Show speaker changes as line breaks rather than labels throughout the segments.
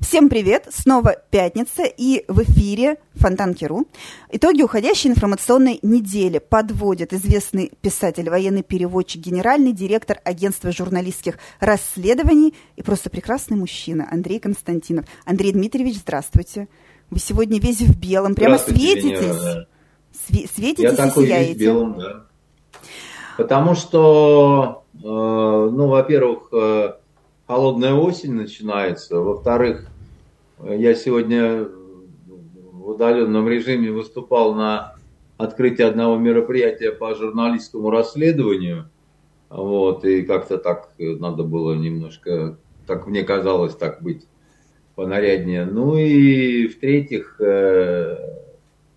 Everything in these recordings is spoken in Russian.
Всем привет! Снова пятница и в эфире Фонтан Киру. Итоги уходящей информационной недели подводит известный писатель, военный переводчик, генеральный директор агентства журналистских расследований и просто прекрасный мужчина Андрей Константинов. Андрей Дмитриевич, здравствуйте. Вы сегодня весь в белом, прямо светитесь. Све- светитесь
Я такой
сияете.
весь в белом, да. Потому что, э, ну, во-первых, э, холодная осень начинается, во-вторых, я сегодня в удаленном режиме выступал на открытии одного мероприятия по журналистскому расследованию, вот, и как-то так надо было немножко, так мне казалось, так быть понаряднее. Ну и в-третьих, э,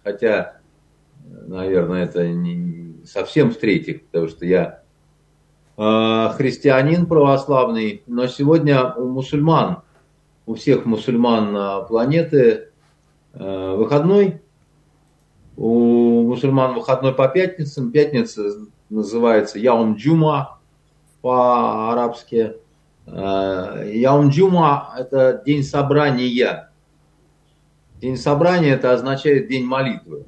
хотя наверное, это не совсем в-третьих, потому что я э, христианин православный, но сегодня у мусульман, у всех мусульман планеты э, выходной, у мусульман выходной по пятницам, пятница называется Яум Джума по-арабски. Э, Яум Джума – это день собрания. День собрания – это означает день молитвы.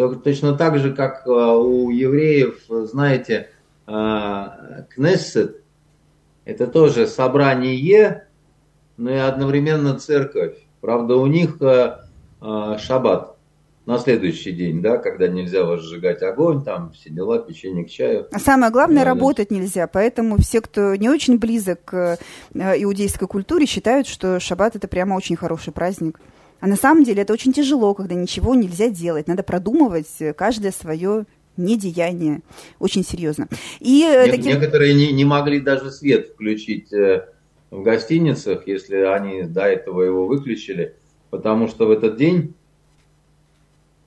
То- Точно так же, как э, у евреев, знаете, э, Кнессет – это тоже собрание, но и одновременно церковь. Правда, у них э, шаббат на следующий день, да, когда нельзя возжигать огонь, там все дела, печенье к чаю.
А самое главное, работать нельзя. Поэтому все, кто не очень близок к иудейской культуре, считают, что шаббат это прямо очень хороший праздник. А на самом деле это очень тяжело, когда ничего нельзя делать. Надо продумывать э, каждое свое недеяние. Очень серьезно. И э,
Не-
таким...
Некоторые не, не могли даже свет включить э, в гостиницах, если они до этого его выключили, потому что в этот день,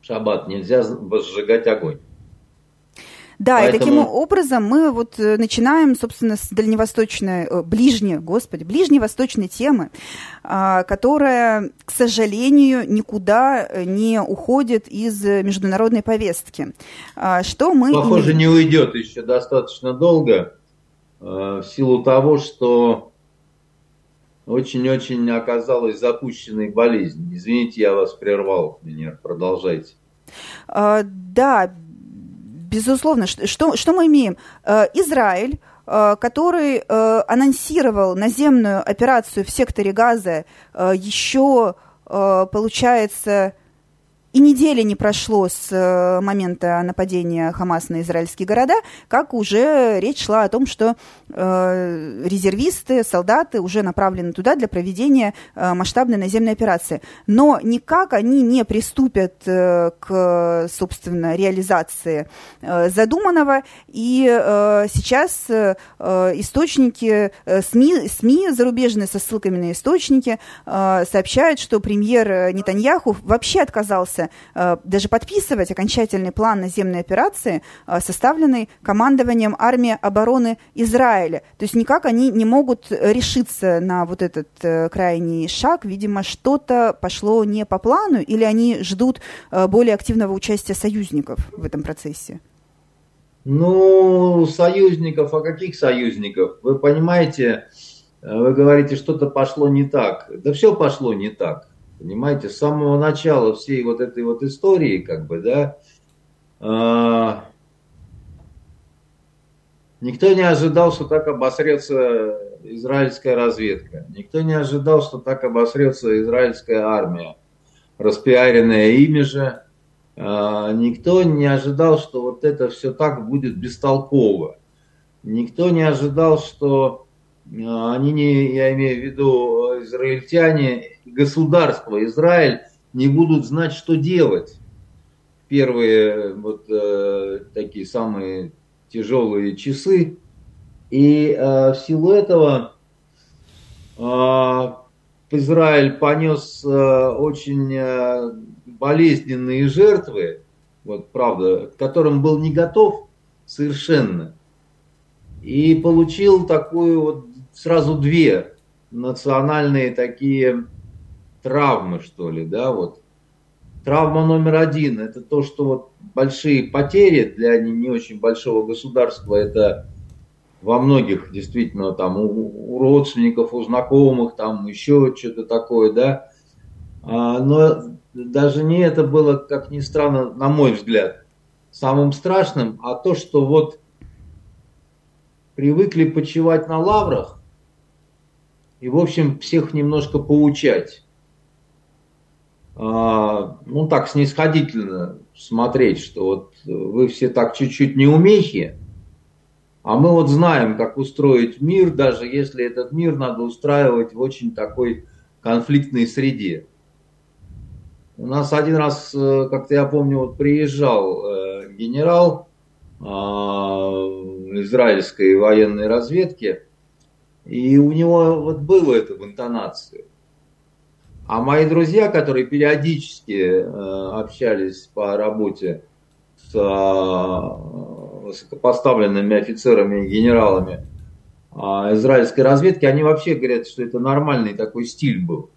в шаббат, нельзя возжигать огонь.
Да, и таким
Поэтому-
образом мы вот э, начинаем, собственно, с дальневосточной, э, ближней, господи, ближневосточной темы, а, которая, к сожалению, никуда э, не уходит из международной повестки. А, Что мы...
Похоже,
имеем?
не уйдет еще достаточно долго, в силу того, что очень-очень оказалась запущенной болезнь. Извините, я вас прервал, Венера, продолжайте.
А, Да, безусловно. Что, что мы имеем? Э, Израиль, э, который э, анонсировал наземную операцию в секторе Газа еще, получается, и недели не прошло с э, момента нападения Хамас на израильские города, как уже речь шла о том, что э, резервисты, солдаты уже направлены туда для проведения э, масштабной наземной операции. Но никак они не приступят к, собственно, реализации задуманного. И сейчас источники, СМИ, СМИ зарубежные со ссылками на источники сообщают, что премьер Нетаньяху вообще отказался э, даже подписывать окончательный план наземной операции, э, составленный командованием армии обороны Израиля. То есть никак они не могут решиться на вот этот э, крайний шаг. Видимо, что-то пошло не по плану, или они ждут более активного участия союзников в этом процессе.
Ну, союзников, а каких союзников? Вы понимаете, вы говорите, что-то пошло не так. Да все пошло не так. Понимаете, с самого начала всей вот этой вот истории, как бы, да, а, никто не ожидал, что так обосрется израильская разведка. Никто не ожидал, что так обосрется израильская армия, распиаренная ими же. А, Никто не ожидал, что вот это все так будет бестолково. Никто не ожидал, что а, они не, я имею в виду израильтяне, государство Израиль не будут знать, что делать. Первые вот э, такие самые тяжелые часы. И э, в силу этого э, Израиль понес э, очень э, болезненные жертвы, вот правда, к которым был не готов совершенно. И получил такую вот сразу две национальные такие травмы, что ли, да, вот. травма номер один – это то, что вот большие потери для не, очень большого государства – это во многих действительно там у, у родственников, у знакомых, там еще что-то такое, да. А, но даже не это было, как ни странно, на мой взгляд, самым страшным, а то, что вот привыкли почивать на лаврах и, в общем, всех немножко поучать. А, ну, так снисходительно смотреть, что вот вы все так чуть-чуть неумехи, а мы вот знаем, как устроить мир, даже если этот мир надо устраивать в очень такой конфликтной среде. У нас один раз, э, как-то я помню, вот приезжал э, генерал а, израильской военной разведки, и у него вот было это в интонации. А мои друзья, которые периодически э, общались по работе с высокопоставленными офицерами и генералами а, израильской разведки, они вообще говорят, что это нормальный такой стиль был.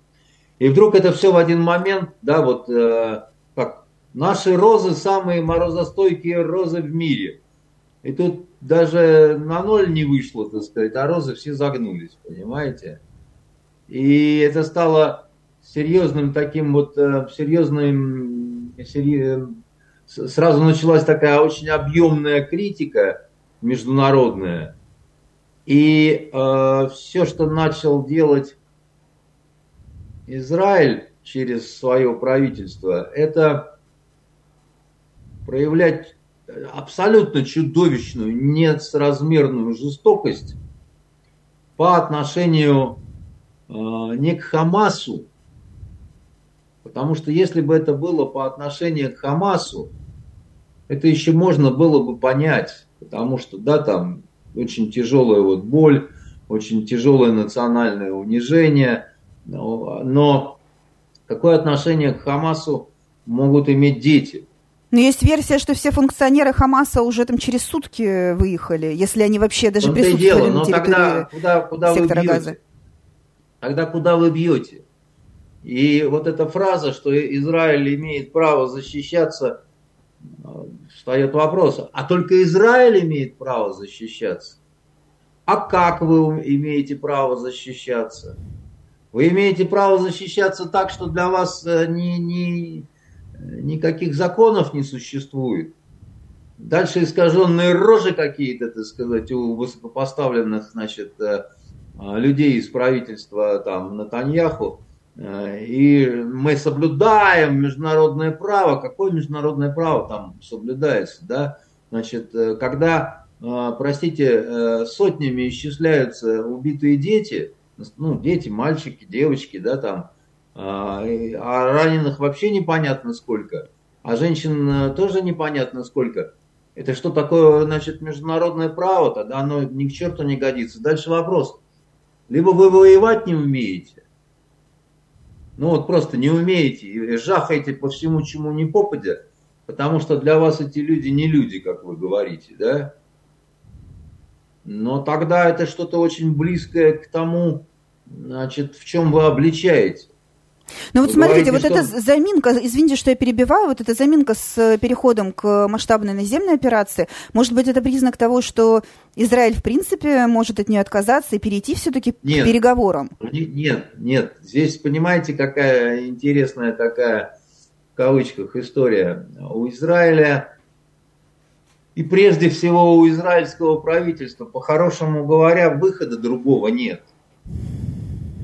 И вдруг это все в один момент, да, вот э, как наши розы самые морозостойкие розы в мире. И тут даже на ноль не вышло, так сказать, а розы все загнулись, понимаете? И это стало серьезным таким вот, э, серьезным, серьезным сразу началась такая очень объемная критика международная. И э, все, что начал делать Израиль через свое правительство, это проявлять абсолютно чудовищную, несразмерную жестокость по отношению э, не к Хамасу, Потому что если бы это было по отношению к Хамасу, это еще можно было бы понять. Потому что, да, там очень тяжелая вот боль, очень тяжелое национальное унижение. Но, но какое отношение к Хамасу могут иметь дети?
Но есть версия, что все функционеры Хамаса уже там через сутки выехали, если они вообще даже присутствовали дело, на территории тогда куда, куда
сектора вы бьете? Газа. Тогда куда вы бьете? И вот эта фраза, что Израиль имеет право защищаться, встает вопрос, а только Израиль имеет право защищаться? А как вы имеете право защищаться? Вы имеете право защищаться так, что для вас э, ни, ни, никаких законов не существует. Дальше искаженные рожи какие-то, так сказать, у высокопоставленных значит, э, людей из правительства там, Натаньяху. Э, и мы соблюдаем международное право. Какое международное право там соблюдается, да? Значит, э, когда, э, простите, сотнями исчисляются убитые дети, ну, дети, мальчики, девочки, да, там, а раненых вообще непонятно сколько, а женщин тоже непонятно сколько. Это что такое, значит, международное право? Тогда оно ни к черту не годится. Дальше вопрос. Либо вы воевать не умеете, ну вот просто не умеете и жахаете по всему, чему не попадя, потому что для вас эти люди не люди, как вы говорите, да? Но тогда это что-то очень близкое к тому, значит, в чем вы обличаете.
Ну вот смотрите, говорите, вот что... эта заминка, извините, что я перебиваю, вот эта заминка с э, переходом к масштабной наземной операции, может быть, это признак того, что Израиль, в принципе, может от нее отказаться и перейти все-таки к переговорам?
Нет, нет. Здесь, понимаете, какая интересная такая, в кавычках, история. У Израиля и прежде всего у израильского правительства, по-хорошему говоря, выхода другого нет.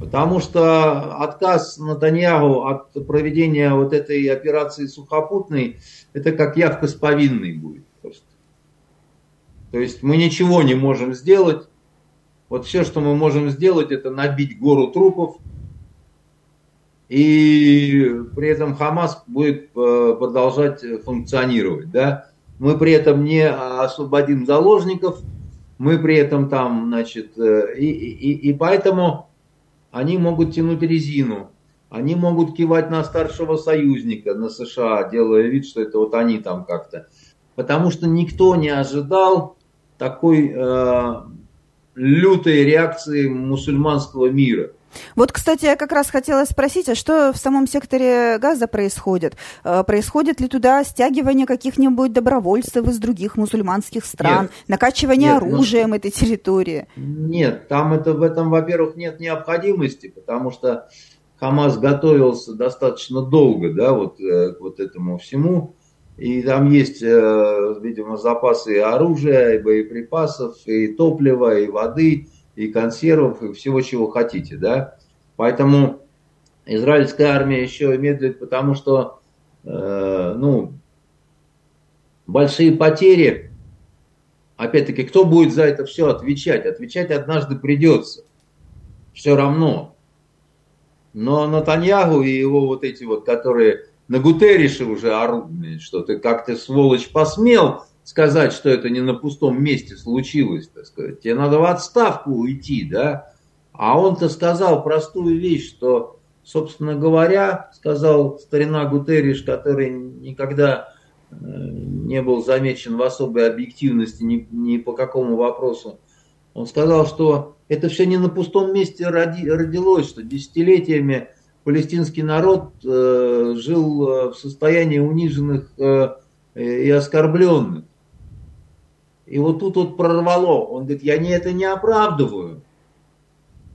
Потому что отказ Натаньягу от проведения вот этой операции сухопутной, это как явка с повинной будет просто. То есть мы ничего не можем сделать. Вот все, что мы можем сделать, это набить гору трупов. И при этом Хамас будет э, продолжать функционировать. Да? Мы при этом не освободим заложников, мы при этом там, значит, э, и, и, и поэтому они могут тянуть резину, они могут кивать на старшего союзника, на США, делая вид, что это вот они там как-то. Потому что никто не ожидал такой э, лютой реакции мусульманского мира –
вот, кстати, я как раз хотела спросить, а что в самом секторе газа происходит? Э, происходит ли туда стягивание каких-нибудь добровольцев из других мусульманских стран, нет, накачивание нет, ну оружием ну, этой территории?
Нет, там это, в этом, во-первых, нет необходимости, потому что Хамас готовился достаточно долго, да, вот э, к вот этому всему. И там есть, э, видимо, запасы оружия, и боеприпасов, и топлива, и воды – и консервов, и всего, чего хотите, да. Поэтому израильская армия еще медлит, потому что, э, ну, большие потери, опять-таки, кто будет за это все отвечать? Отвечать однажды придется. Все равно. Но Натаньягу и его вот эти вот, которые на Гутерише уже орут, что ты как ты, сволочь, посмел сказать, что это не на пустом месте случилось, так сказать. Тебе надо в отставку уйти, да? А он-то сказал простую вещь, что, собственно говоря, сказал старина Гутерриш, который никогда э, не был замечен в особой объективности ни, ни по какому вопросу. Он сказал, что это все не на пустом месте роди, родилось, что десятилетиями палестинский народ э, жил э, в состоянии униженных э, и оскорбленных. И вот тут вот прорвало. Он говорит, я не это не оправдываю.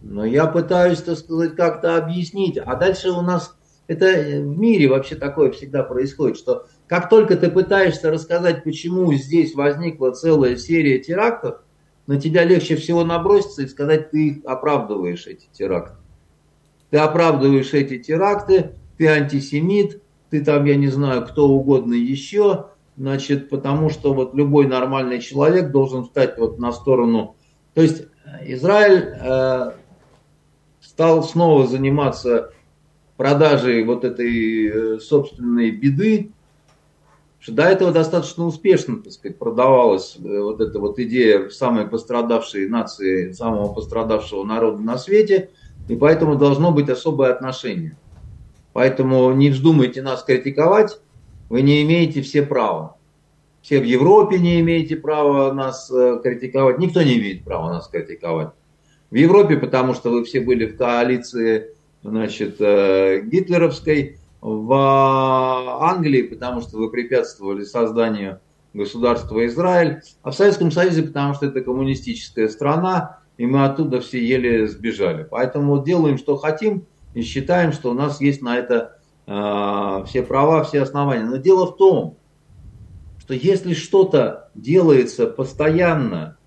Но я пытаюсь, так сказать, как-то объяснить. А дальше у нас это в мире вообще такое всегда происходит, что как только ты пытаешься рассказать, почему здесь возникла целая серия терактов, на тебя легче всего наброситься и сказать, ты оправдываешь эти теракты. Ты оправдываешь эти теракты, ты антисемит, ты там, я не знаю, кто угодно еще, значит, потому что вот любой нормальный человек должен встать вот на сторону. То есть э, Израиль э, стал снова заниматься продажей вот этой э, собственной беды, что до этого достаточно успешно, так сказать, продавалась э, вот эта вот идея самой пострадавшей нации, самого пострадавшего народа на свете, и поэтому должно быть особое отношение. Поэтому не вздумайте нас критиковать, вы не имеете все права. Все в Европе не имеете права нас э, критиковать. Никто не имеет права нас критиковать. В Европе, потому что вы все были в коалиции значит, э, гитлеровской. В Англии, потому что вы препятствовали созданию государства Израиль. А в Советском Союзе, потому что это коммунистическая страна, и мы оттуда все еле сбежали. Поэтому делаем, что хотим, и считаем, что у нас есть на это все права, все основания. Но дело в том, что если что-то делается постоянно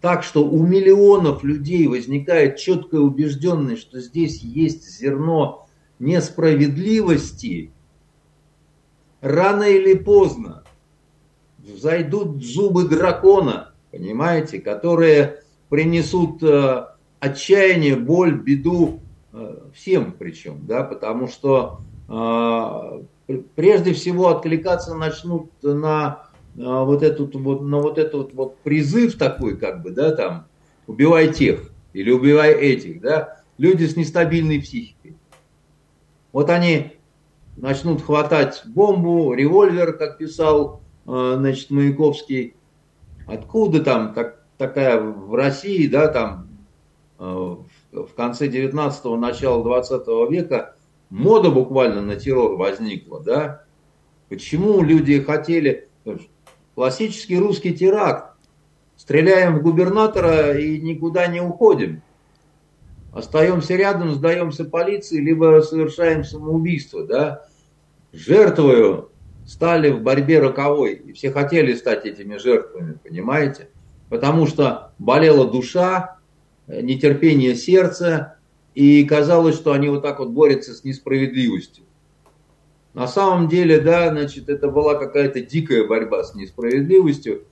так, что у миллионов людей возникает четкая убежденность, что здесь есть зерно несправедливости, рано или поздно зайдут зубы дракона, понимаете, которые принесут э, отчаяние, боль, беду э, всем причем, да, потому что прежде всего откликаться начнут на вот этот вот, на вот этот вот призыв такой, как бы, да, там, убивай тех или убивай этих, да, люди с нестабильной психикой. Вот они начнут хватать бомбу, револьвер, как писал, а, значит, Маяковский. Откуда там так, такая в России, да, там, а, в конце 19-го, начало 20 века мода буквально на террор возникла, да? Почему люди хотели... Классический русский теракт. Стреляем в губернатора и никуда не уходим. Остаемся рядом, сдаемся полиции, либо совершаем самоубийство, да? Жертвою стали в борьбе роковой. И все хотели стать этими жертвами, понимаете? Потому что болела душа, нетерпение сердца, и казалось, что они вот так вот борются с несправедливостью. На самом деле, да, значит, это была какая-то дикая борьба с несправедливостью.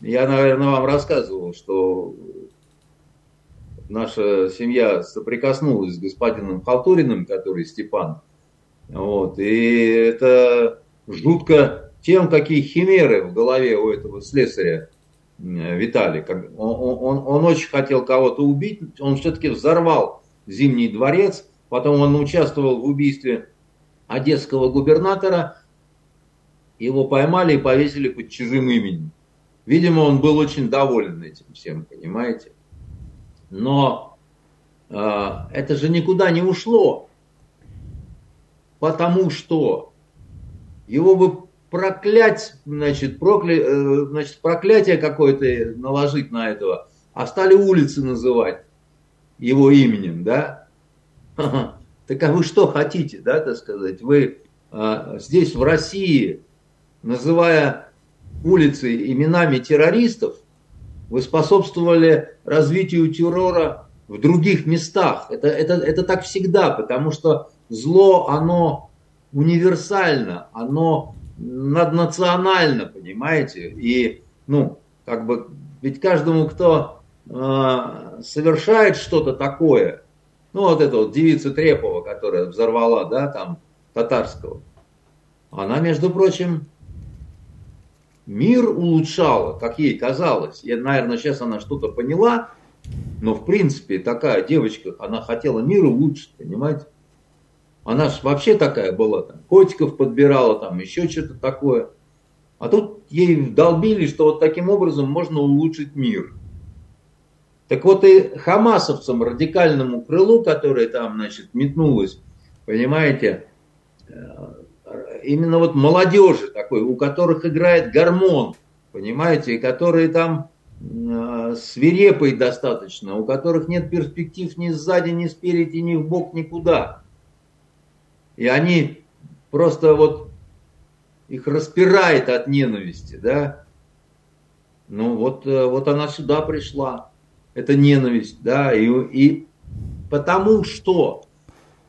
Я, наверное, вам рассказывал, что наша семья соприкоснулась с господином Халтуриным, который Степан. Вот, и это жутко тем, какие химеры в голове у этого слесаря Виталий. Он, он, он очень хотел кого-то убить, он все-таки взорвал Зимний дворец, потом он участвовал в убийстве одесского губернатора, его поймали и повесили под чужим именем. Видимо, он был очень доволен этим всем, понимаете? Но э, это же никуда не ушло, потому что его бы проклять, значит, прокля... Э, значит проклятие какое-то наложить на этого, а стали улицы называть его именем, да? Так а вы что хотите, да, так сказать? Вы а, здесь, в России, называя улицы именами террористов, вы способствовали развитию террора в других местах. Это, это, это так всегда, потому что зло, оно универсально, оно наднационально, понимаете? И, ну, как бы, ведь каждому, кто э, совершает что-то такое, ну, вот эта вот девица Трепова, которая взорвала, да, там, татарского, она, между прочим, мир улучшала, как ей казалось. Я, наверное, сейчас она что-то поняла, но, в принципе, такая девочка, она хотела мир улучшить, понимаете? Она же вообще такая была, там, котиков подбирала, там, еще что-то такое. А тут ей долбили, что вот таким образом можно улучшить мир. Так вот и хамасовцам, радикальному крылу, которое там, значит, метнулось, понимаете, э, именно вот молодежи такой, у которых играет гормон, понимаете, и которые там э, свирепые достаточно, у которых нет перспектив ни сзади, ни спереди, ни в бок, никуда. И они просто вот их распирает от ненависти, да. Ну вот, э, вот она сюда пришла, это ненависть, да, и, и потому что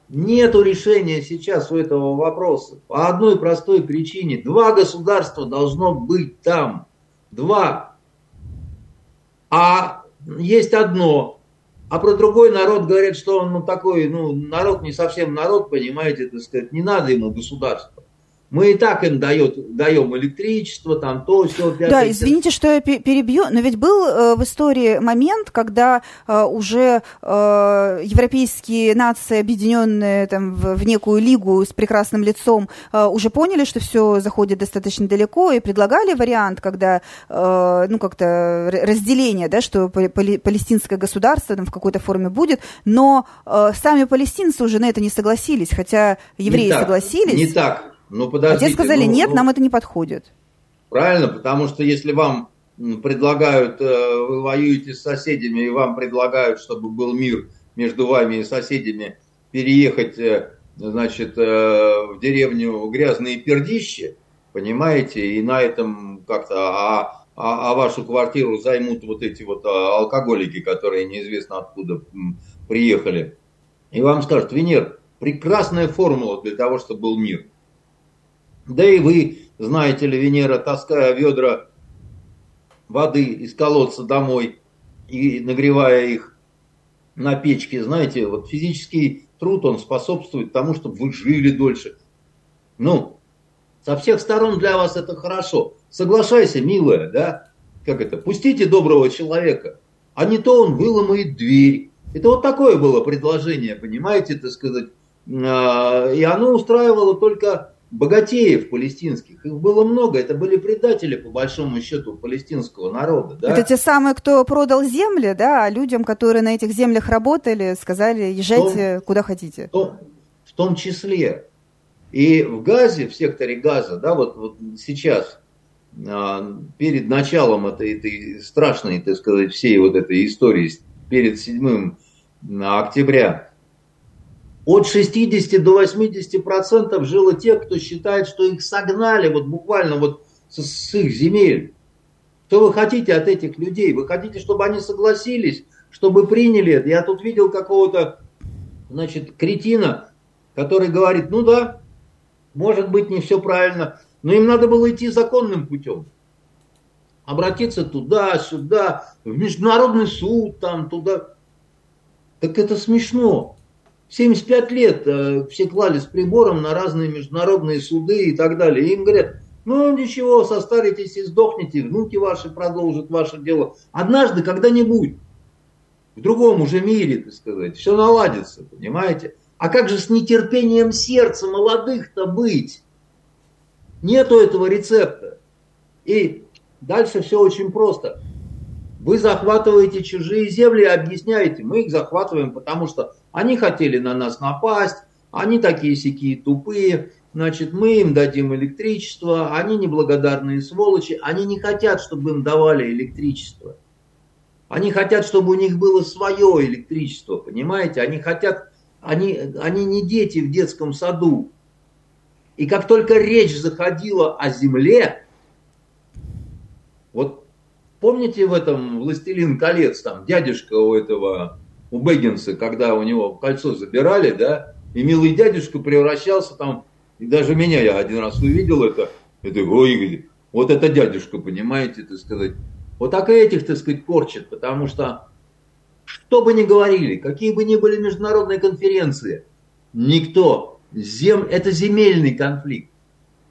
нету решения сейчас у этого вопроса по одной простой причине. Два государства должно быть там, два. А есть одно, а про другой народ говорят, что он ну, такой, ну, народ не совсем народ, понимаете, так сказать, не надо ему государство. Мы и так им дает, даем электричество, там то, все.
Пятое, да, извините, что я перебью, но ведь был э, в истории момент, когда э, уже э, европейские нации, объединенные там, в, в некую лигу с прекрасным лицом, э, уже поняли, что все заходит достаточно далеко, и предлагали вариант, когда, э, ну, как-то разделение, да, что палестинское государство там в какой-то форме будет, но э, сами палестинцы уже на это не согласились, хотя евреи
не так,
согласились.
Не так. Ну, подождите.
А те сказали,
ну,
нет,
ну,
нам это не подходит.
Правильно, потому что если вам предлагают, э, вы воюете с соседями, и вам предлагают, чтобы был мир между вами и соседями, переехать, э, значит, э, в деревню грязные пердищи, понимаете, и на этом как-то, а, а, а вашу квартиру займут вот эти вот а, алкоголики, которые неизвестно откуда приехали. И вам скажут, Венер, прекрасная формула для того, чтобы был мир – да и вы, знаете ли, Венера, таская ведра воды из колодца домой и нагревая их на печке, знаете, вот физический труд, он способствует тому, чтобы вы жили дольше. Ну, со всех сторон для вас это хорошо. Соглашайся, милая, да? Как это? Пустите доброго человека, а не то он выломает дверь. Это вот такое было предложение, понимаете, так сказать. А, и оно устраивало только богатеев палестинских. Их было много. Это были предатели, по большому счету, палестинского народа. Да?
Это те самые, кто продал земли, да, а людям, которые на этих землях работали, сказали, езжайте том, куда хотите.
В том, в том числе. И в Газе, в секторе Газа, да, вот, вот сейчас, а, перед началом этой, этой страшной, так сказать, всей вот этой истории, перед 7 октября, от 60 до 80 процентов жило тех, кто считает, что их согнали вот буквально вот с, с их земель. Что вы хотите от этих людей? Вы хотите, чтобы они согласились, чтобы приняли это? Я тут видел какого-то, значит, кретина, который говорит, ну да, может быть не все правильно, но им надо было идти законным путем. Обратиться туда, сюда, в международный суд, там, туда. Так это смешно. 75 лет э, все клали с прибором на разные международные суды и так далее. И им говорят, ну ничего, состаритесь и сдохнете, внуки ваши продолжат ваше дело. Однажды, когда-нибудь, в другом уже мире, так сказать, все наладится, понимаете? А как же с нетерпением сердца молодых-то быть? Нету этого рецепта. И дальше все очень просто. Вы захватываете чужие земли и объясняете, мы их захватываем, потому что они хотели на нас напасть, они такие сякие тупые, значит, мы им дадим электричество, они неблагодарные сволочи, они не хотят, чтобы им давали электричество. Они хотят, чтобы у них было свое электричество, понимаете? Они хотят, они, они не дети в детском саду. И как только речь заходила о земле, вот помните в этом «Властелин колец», там дядюшка у этого, у Бэггинса, когда у него кольцо забирали, да, и милый дядюшка превращался там, и даже меня я один раз увидел это, это, ой, вот это дядюшка, понимаете, так сказать. Вот так и этих, так сказать, корчат, потому что что бы ни говорили, какие бы ни были международные конференции, никто, зем, это земельный конфликт.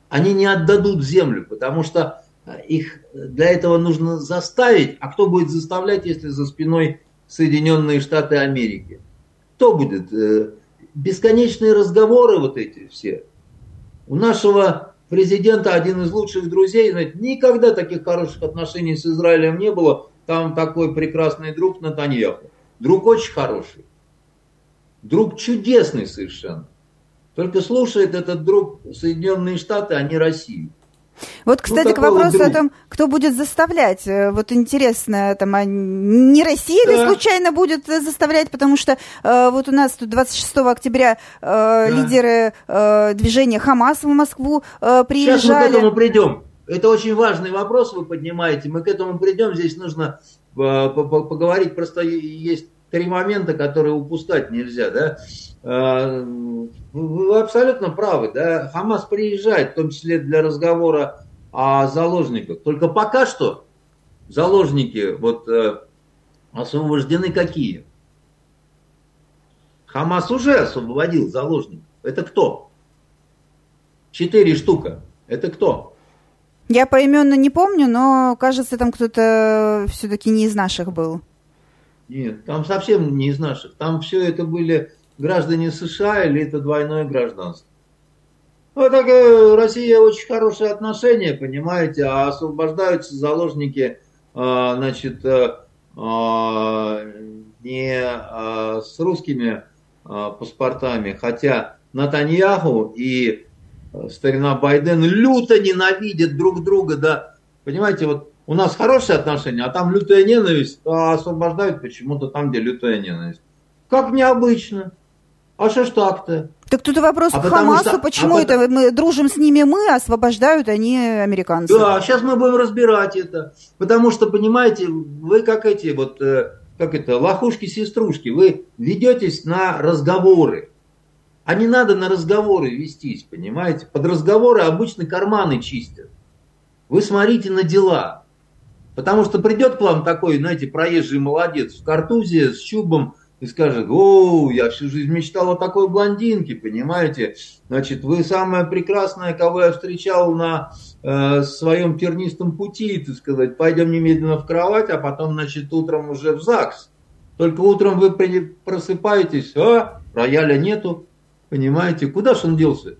Они не отдадут землю, потому что их для этого нужно заставить. А кто будет заставлять, если за спиной Соединенные Штаты Америки? Кто будет? Э, бесконечные разговоры вот эти все. У нашего президента один из лучших друзей, знаете, никогда таких хороших отношений с Израилем не было. Там такой прекрасный друг Натаньяху. Друг очень хороший. Друг чудесный совершенно. Только слушает этот друг Соединенные Штаты, а не Россию.
Вот, ну, кстати, ну, к вопросу о том, кто будет заставлять. Э, вот интересно, там, а не Россия да. ли случайно будет заставлять, потому что э, вот у нас тут 26 октября э, да. лидеры э, движения Хамас в Москву э, приезжали. Сейчас
мы к этому придем. Это очень важный вопрос вы поднимаете. Мы к этому придем. Здесь нужно э, поговорить. Просто есть три момента, которые упускать нельзя. Да? Э, вы абсолютно правы. Да? Хамас приезжает, в том числе для разговора о заложниках. Только пока что заложники вот, э, освобождены какие? Хамас уже освободил заложников. Это кто? Четыре штука. Это кто?
Я поименно не помню, но кажется, там кто-то все-таки не из наших был.
Нет, там совсем не из наших. Там все это были граждане США или это двойное гражданство. Вот так Россия очень хорошие отношения, понимаете, а освобождаются заложники, а, значит, э, а, не а, с русскими паспортами, хотя Натаньяху и э, старина Байден люто ненавидят друг друга, да, понимаете, вот у нас хорошие отношения, а там лютая ненависть, а освобождают почему-то там, где лютая ненависть. Как необычно. А что ж так-то?
Так тут вопрос а к Хамасу, что, почему а это мы дружим с ними мы, освобождают они американцы.
Да, сейчас мы будем разбирать это. Потому что, понимаете, вы как эти вот, э, как это, лохушки-сеструшки, вы ведетесь на разговоры. А не надо на разговоры вестись, понимаете? Под разговоры обычно карманы чистят. Вы смотрите на дела. Потому что придет к вам такой, знаете, проезжий молодец в картузе с чубом, и скажет, о, я всю жизнь мечтал о такой блондинке, понимаете? Значит, вы самая прекрасная, кого я встречал на э, своем тернистом пути, так сказать, пойдем немедленно в кровать, а потом, значит, утром уже в ЗАГС. Только утром вы просыпаетесь, а, рояля нету, понимаете? Куда же он делся?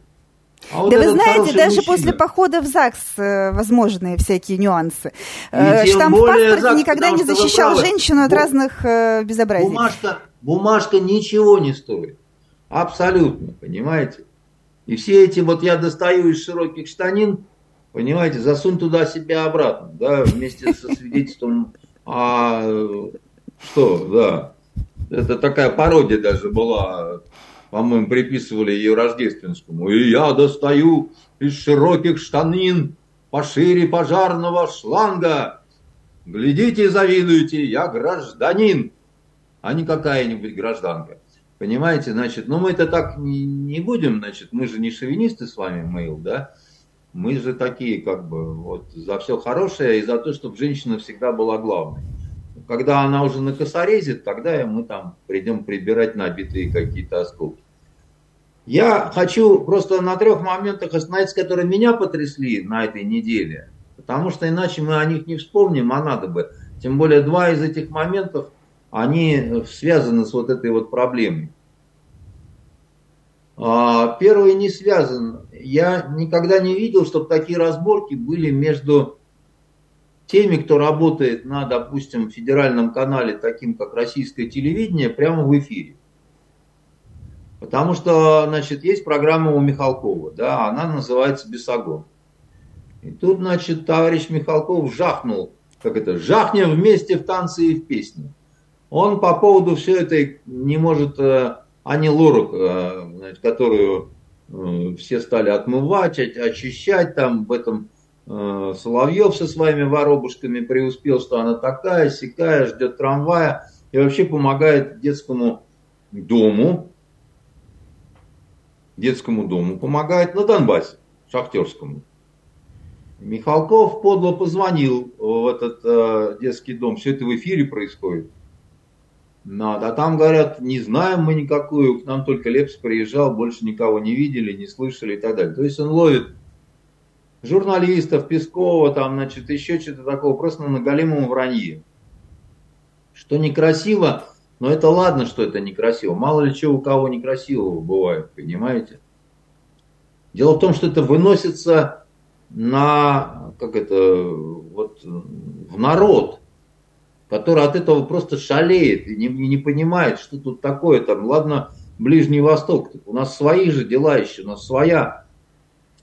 А вот да вы знаете, даже мужчина. после похода в ЗАГС э, возможны всякие нюансы. Э, штамп в паспорте ЗАГС, никогда не защищал женщину от разных э, безобразий.
Бумажка, бумажка ничего не стоит. Абсолютно, понимаете? И все эти, вот я достаю из широких штанин, понимаете, засунь туда себя обратно, да, вместе со свидетельством, а, что, да, это такая пародия даже была по-моему, приписывали ее рождественскому. И я достаю из широких штанин пошире пожарного шланга. Глядите и завидуйте, я гражданин, а не какая-нибудь гражданка. Понимаете, значит, ну мы это так не, будем, значит, мы же не шовинисты с вами, Мейл, да? Мы же такие, как бы, вот, за все хорошее и за то, чтобы женщина всегда была главной. Когда она уже накосорезит, тогда мы там придем прибирать набитые какие-то осколки. Я хочу просто на трех моментах остановиться, которые меня потрясли на этой неделе. Потому что иначе мы о них не вспомним, а надо бы. Тем более два из этих моментов, они связаны с вот этой вот проблемой. А, первый не связан. Я никогда не видел, чтобы такие разборки были между теми, кто работает на, допустим, федеральном канале, таким как российское телевидение, прямо в эфире. Потому что, значит, есть программа у Михалкова, да, она называется «Бесогон». И тут, значит, товарищ Михалков жахнул, как это, жахнем вместе в танце и в песне. Он по поводу все это не может, э, Ани Лорак, э, которую э, все стали отмывать, очищать, там в этом Соловьев со своими воробушками преуспел, что она такая, сякая, ждет трамвая и вообще помогает детскому дому, детскому дому, помогает на Донбассе, шахтерскому. Михалков подло позвонил в этот э, детский дом, все это в эфире происходит. Надо. А там говорят, не знаем мы никакую, к нам только Лепс приезжал, больше никого не видели, не слышали и так далее. То есть он ловит журналистов, Пескова, там, значит, еще что-то такого, просто на голимом вранье. Что некрасиво, но это ладно, что это некрасиво. Мало ли чего у кого некрасивого бывает, понимаете? Дело в том, что это выносится на, как это, вот, в народ, который от этого просто шалеет и не, не понимает, что тут такое там. Ладно, Ближний Восток, у нас свои же дела еще, у нас своя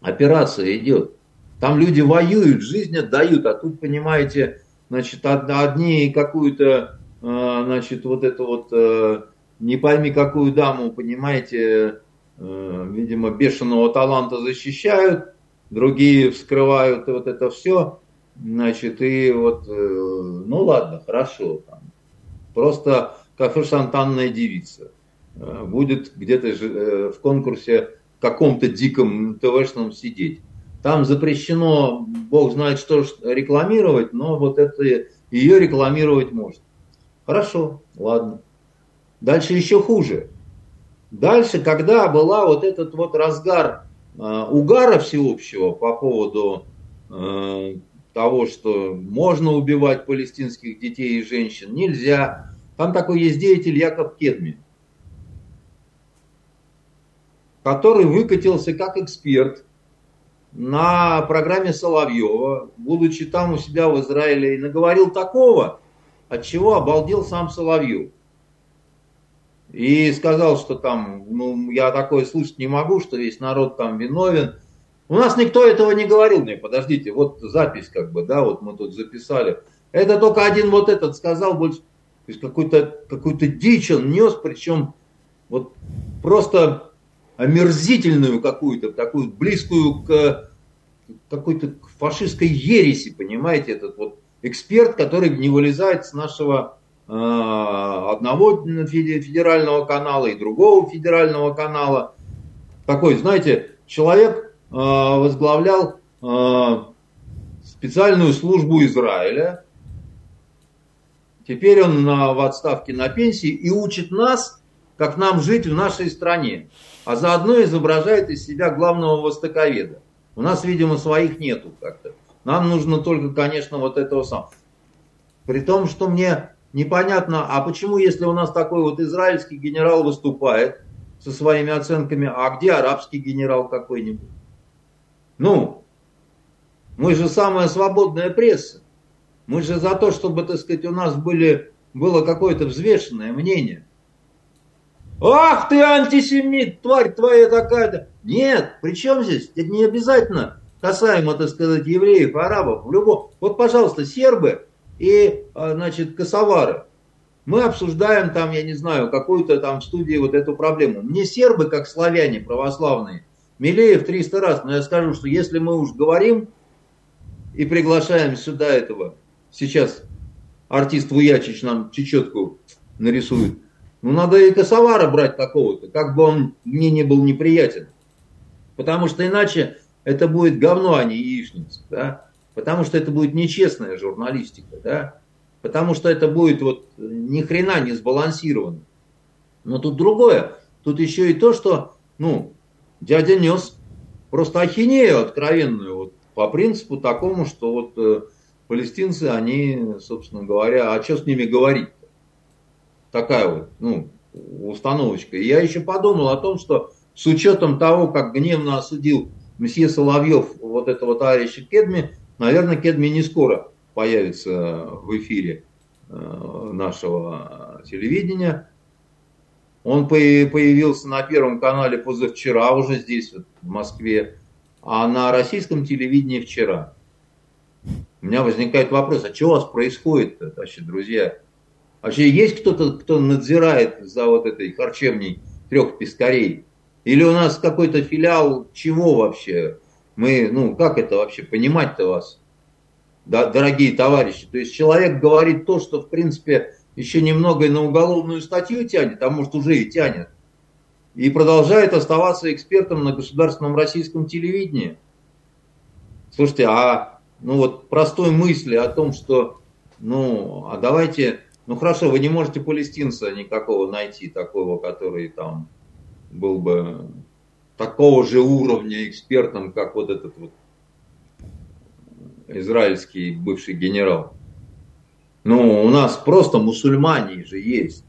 операция идет. Там люди воюют, жизнь отдают, а тут, понимаете, значит, одни какую-то а, значит, вот это вот, э, не пойми какую даму, понимаете, э, видимо, бешеного таланта защищают, другие вскрывают вот это все, значит, и вот, э, ну ладно, хорошо, там, просто кафе-шантанная девица будет где-то в конкурсе каком-то диком ТВшном сидеть. Там запрещено, бог знает что рекламировать, но вот это ее рекламировать можно. Хорошо, ладно. Дальше еще хуже. Дальше, когда была вот этот вот разгар э, угара всеобщего по поводу э, того, что можно убивать палестинских детей и женщин, нельзя. Там такой есть деятель Яков Кедми, который выкатился как эксперт на программе Соловьева, будучи там у себя в Израиле, и наговорил такого, от чего обалдел сам Соловьев. И сказал, что там, ну, я такое слышать не могу, что весь народ там виновен. У нас никто этого не говорил. мне. подождите, вот запись как бы, да, вот мы тут записали. Это только один вот этот сказал, больше, то есть какую-то какую дичь он нес, причем вот просто омерзительную какую-то, такую близкую к какой-то фашистской ереси, понимаете, этот вот эксперт, который не вылезает с нашего э, одного федерального канала и другого федерального канала. Такой, знаете, человек э, возглавлял э, специальную службу Израиля. Теперь он на, в отставке на пенсии и учит нас, как нам жить в нашей стране. А заодно изображает из себя главного востоковеда. У нас, видимо, своих нету как-то. Нам нужно только, конечно, вот этого самого. При том, что мне непонятно, а почему, если у нас такой вот израильский генерал выступает со своими оценками, а где арабский генерал какой-нибудь? Ну, мы же самая свободная пресса. Мы же за то, чтобы, так сказать, у нас были, было какое-то взвешенное мнение. Ах ты антисемит, тварь твоя такая-то. Нет, при чем здесь? Это не обязательно касаемо, так сказать, евреев, арабов, в любом... Вот, пожалуйста, сербы и, а, значит, косовары. Мы обсуждаем там, я не знаю, какую-то там в студии вот эту проблему. Мне сербы, как славяне православные, милее в 300 раз. Но я скажу, что если мы уж говорим и приглашаем сюда этого, сейчас артист Вуячич нам чечетку нарисует, ну надо и косовара брать какого-то, как бы он мне не был неприятен. Потому что иначе это будет говно, а не яичница, да, потому что это будет нечестная журналистика, да, потому что это будет вот ни хрена не сбалансировано. Но тут другое, тут еще и то, что, ну, дядя нес просто ахинею откровенную, вот по принципу такому, что вот э, палестинцы, они, собственно говоря, а что с ними говорить? Такая вот, ну, установочка. И я еще подумал о том, что с учетом того, как гневно осудил месье Соловьев вот этого товарища Кедми, наверное, Кедми не скоро появится в эфире э, нашего телевидения. Он появился на Первом канале позавчера, уже здесь, вот, в Москве, а на российском телевидении вчера. У меня возникает вопрос, а что у вас происходит вообще, друзья? Вообще есть кто-то, кто надзирает за вот этой харчевней трех пескарей? Или у нас какой-то филиал чего вообще? Мы, ну, как это вообще понимать-то вас, да, дорогие товарищи? То есть человек говорит то, что, в принципе, еще немного и на уголовную статью тянет, а может уже и тянет, и продолжает оставаться экспертом на государственном российском телевидении. Слушайте, а ну вот простой мысли о том, что, ну, а давайте, ну хорошо, вы не можете палестинца никакого найти, такого, который там был бы такого же уровня экспертом, как вот этот вот израильский бывший генерал. Ну, у нас просто мусульмане же есть.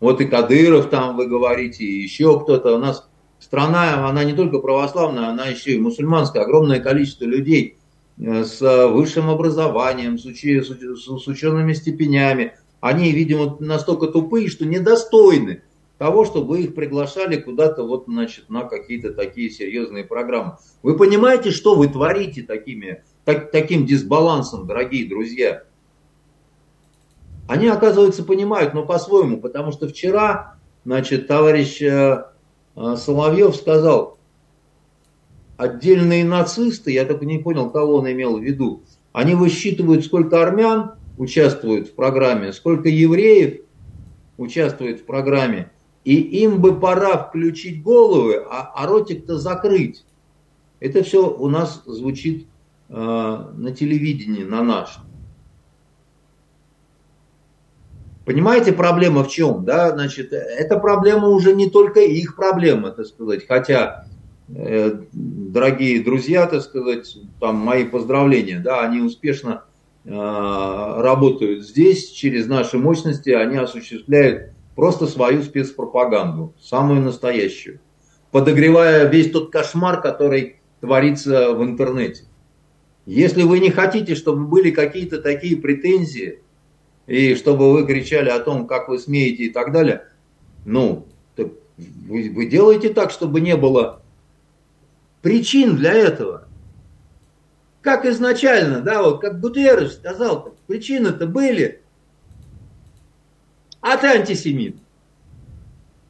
Вот и Кадыров там, вы говорите, и еще кто-то. У нас страна, она не только православная, она еще и мусульманская. Огромное количество людей с высшим образованием, с, учи, с учеными степенями. Они, видимо, настолько тупые, что недостойны того, чтобы их приглашали куда-то вот, значит, на какие-то такие серьезные программы. Вы понимаете, что вы творите такими, так, таким дисбалансом, дорогие друзья? Они, оказывается, понимают, но по-своему, потому что вчера, значит, товарищ э, э, Соловьев сказал, отдельные нацисты, я только не понял, кого он имел в виду, они высчитывают, сколько армян участвуют в программе, сколько евреев участвует в программе, и им бы пора включить головы, а, а ротик-то закрыть. Это все у нас звучит э, на телевидении, на нашем. Понимаете, проблема в чем? Да? Значит, эта проблема уже не только их проблема, так сказать. Хотя, э, дорогие друзья, так сказать, там мои поздравления, да, они успешно э, работают здесь, через наши мощности, они осуществляют просто свою спецпропаганду, самую настоящую, подогревая весь тот кошмар, который творится в интернете. Если вы не хотите, чтобы были какие-то такие претензии, и чтобы вы кричали о том, как вы смеете и так далее, ну, так вы, вы делаете так, чтобы не было причин для этого. Как изначально, да, вот как Гутерреш сказал, причины-то были, ты антисемит.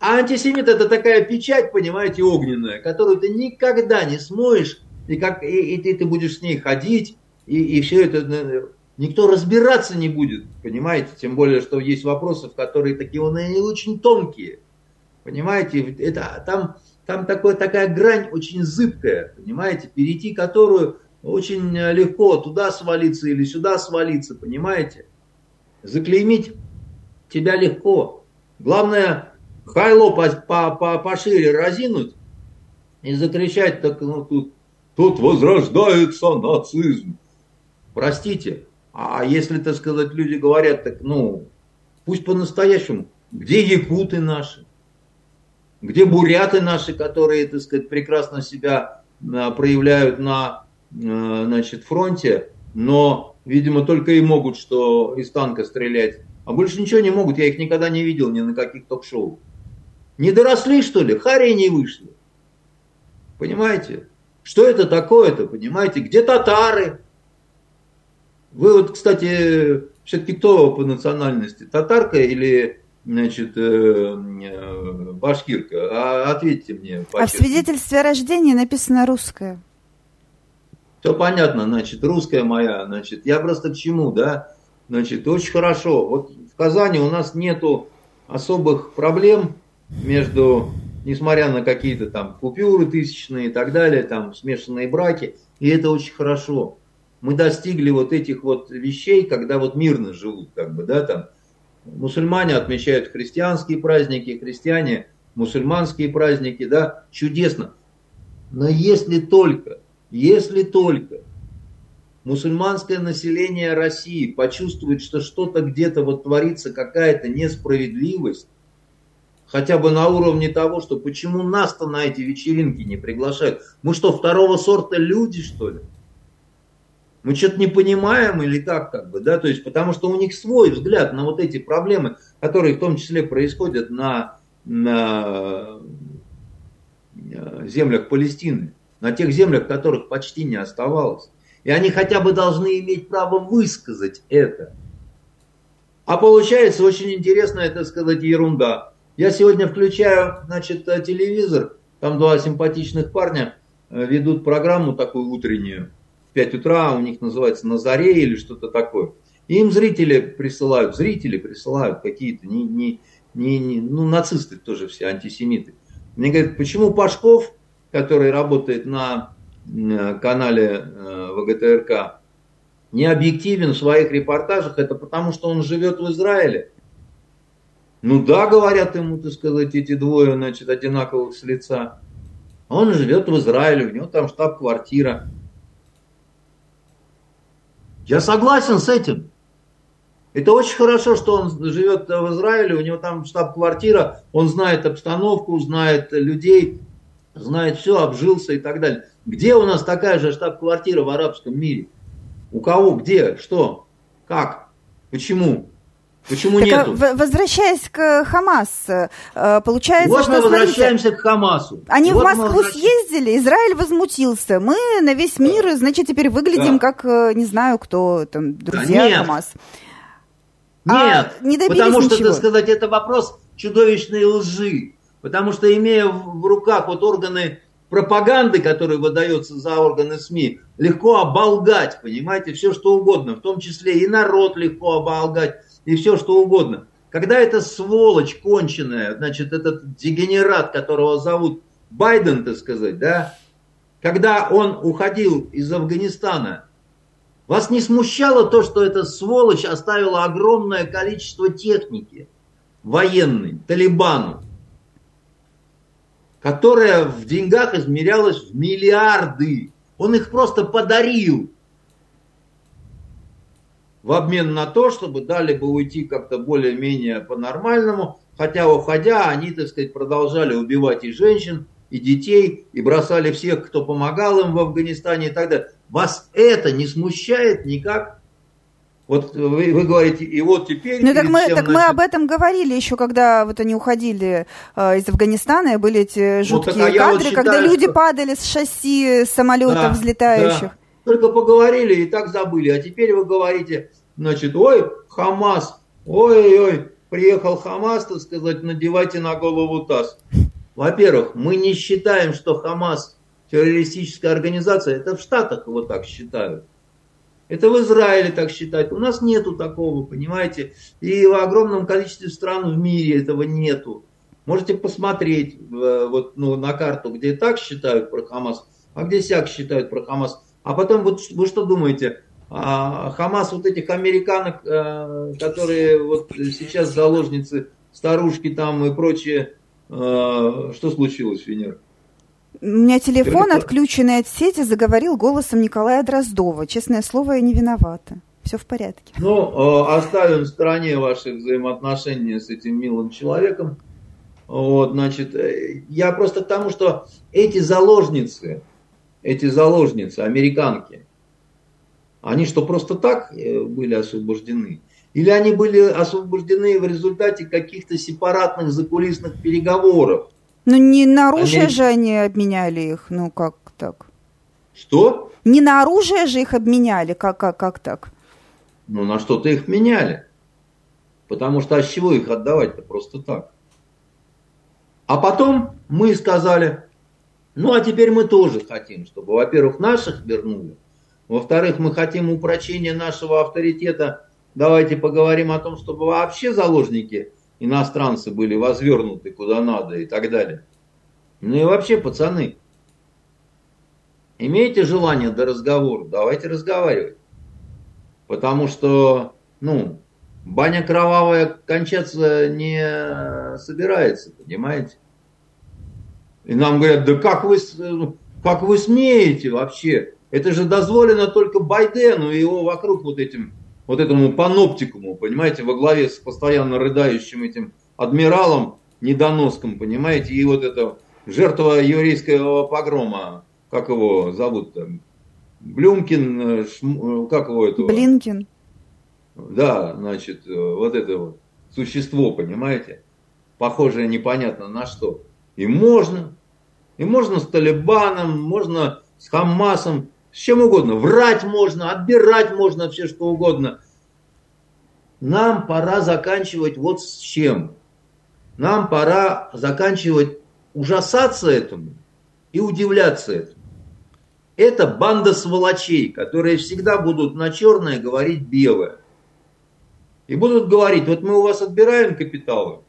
А антисемит это такая печать, понимаете, огненная, которую ты никогда не смоешь, и, как, и, и ты, ты будешь с ней ходить, и, и все это никто разбираться не будет, понимаете, тем более, что есть вопросы, которые такие, они очень тонкие, понимаете, это, там, там такое, такая грань очень зыбкая, понимаете, перейти которую очень легко туда свалиться или сюда свалиться, понимаете, заклеймить тебя легко. Главное, хайло по, по, по, пошире разинуть и закричать, так, ну, тут, тут возрождается нацизм. Простите, а если, так сказать, люди говорят, так, ну, пусть по-настоящему, где якуты наши, где буряты наши, которые, так сказать, прекрасно себя а, проявляют на, а, значит, фронте, но, видимо, только и могут, что из танка стрелять а больше ничего не могут, я их никогда не видел ни на каких ток-шоу. Не доросли, что ли? Хари не вышли. Понимаете? Что это такое-то, понимаете? Где татары? Вы вот, кстати, все-таки кто по национальности? Татарка или, значит, э, э, башкирка? А, ответьте мне.
А в свидетельстве о рождении написано русское.
Все понятно, значит, русская моя, значит, я просто к чему, да? Значит, очень хорошо. Вот в Казани у нас нету особых проблем между, несмотря на какие-то там купюры тысячные и так далее, там смешанные браки, и это очень хорошо. Мы достигли вот этих вот вещей, когда вот мирно живут, как бы, да, там. Мусульмане отмечают христианские праздники, христиане мусульманские праздники, да, чудесно. Но если только, если только мусульманское население России почувствует, что что-то где-то вот творится, какая-то несправедливость, хотя бы на уровне того, что почему нас-то на эти вечеринки не приглашают? Мы что, второго сорта люди, что ли? Мы что-то не понимаем или как, как бы, да, то есть, потому что у них свой взгляд на вот эти проблемы, которые в том числе происходят на, на э, землях Палестины, на тех землях, которых почти не оставалось. И они хотя бы должны иметь право высказать это. А получается очень интересная, это сказать, ерунда. Я сегодня включаю, значит, телевизор, там два симпатичных парня э, ведут программу такую утреннюю. В 5 утра у них называется «На заре» или что-то такое. И им зрители присылают, зрители присылают какие-то, не, не, не, не, ну, нацисты тоже все, антисемиты. Мне говорят, почему Пашков, который работает на канале э, ВГТРК, не объективен в своих репортажах, это потому, что он живет в Израиле. Ну да, говорят ему, так сказать, эти двое, значит, одинаковых с лица. Он живет в Израиле, у него там штаб-квартира. Я согласен с этим. Это очень хорошо, что он живет в Израиле, у него там штаб-квартира, он знает обстановку, знает людей, знает все, обжился и так далее. Где у нас такая же штаб-квартира в арабском мире? У кого, где, что, как, почему? Почему
так,
нету?
Возвращаясь к Хамас, э, получается,
вот
что...
мы возвращаемся смотрите, к Хамасу.
Они
вот
в Москву съездили, Израиль возмутился. Мы на весь мир, значит, теперь выглядим да. как, э, не знаю, кто там, друзья
да нет.
Хамас.
Нет,
а не
потому что,
ничего.
так сказать, это вопрос чудовищной лжи. Потому что, имея в руках вот органы пропаганды, которая выдается за органы СМИ, легко оболгать, понимаете, все что угодно, в том числе и народ легко оболгать, и все что угодно. Когда эта сволочь конченая, значит, этот дегенерат, которого зовут Байден, так сказать, да, когда он уходил из Афганистана, вас не смущало то, что эта сволочь оставила огромное количество техники военной, Талибану? которая в деньгах измерялась в миллиарды. Он их просто подарил в обмен на то, чтобы дали бы уйти как-то более-менее по-нормальному, хотя уходя, они, так сказать, продолжали убивать и женщин, и детей, и бросали всех, кто помогал им в Афганистане и так далее. Вас это не смущает никак? Вот вы, вы говорите, и вот теперь...
Ну так, мы, так значит... мы об этом говорили еще, когда вот они уходили э, из Афганистана, и были эти жуткие вот, а кадры, вот считаю, когда люди что... падали с шасси самолетов да, взлетающих. Да.
Только поговорили и так забыли. А теперь вы говорите, значит, ой, Хамас, ой-ой, приехал Хамас, так сказать, надевайте на голову таз. Во-первых, мы не считаем, что Хамас террористическая организация, это в Штатах его так считают. Это в Израиле так считают. У нас нету такого, понимаете? И в огромном количестве стран в мире этого нету. Можете посмотреть э, вот, ну, на карту, где так считают про Хамас, а где сяк считают про Хамас. А потом вот вы что думаете? А Хамас вот этих американок, э, которые вот сейчас заложницы, старушки там и прочее, э, что случилось, Венера?
У меня телефон, отключенный от сети, заговорил голосом Николая Дроздова. Честное слово, я не виновата. Все в порядке.
Ну, э, оставим в стороне ваши взаимоотношения с этим милым человеком. Вот, значит, я просто к тому, что эти заложницы, эти заложницы, американки, они что, просто так э, были освобождены? Или они были освобождены в результате каких-то сепаратных закулисных переговоров?
Ну, не на оружие они... же они обменяли их, ну как так?
Что?
Не на оружие же их обменяли, как, как, как так?
Ну, на что-то их меняли. Потому что а с чего их отдавать-то просто так? А потом мы сказали, ну а теперь мы тоже хотим, чтобы, во-первых, наших вернули, во-вторых, мы хотим упрочения нашего авторитета. Давайте поговорим о том, чтобы вообще заложники иностранцы были возвернуты куда надо и так далее. Ну и вообще, пацаны, имеете желание до разговора, давайте разговаривать. Потому что, ну, баня кровавая кончаться не собирается, понимаете? И нам говорят, да как вы, как вы смеете вообще? Это же дозволено только Байдену и его вокруг вот этим вот этому паноптикуму, понимаете, во главе с постоянно рыдающим этим адмиралом недоноском, понимаете, и вот это жертва еврейского погрома, как его зовут там, Блюмкин, э, Шм, как его этого?
Блинкин.
Да, значит, вот это вот существо, понимаете? Похожее непонятно на что. И можно. И можно с Талибаном, можно с Хамасом, с чем угодно. Врать можно, отбирать можно все что угодно. Нам пора заканчивать вот с чем. Нам пора заканчивать ужасаться этому и удивляться этому. Это банда сволочей, которые всегда будут на черное говорить белое. И будут говорить, вот мы у вас отбираем капиталы,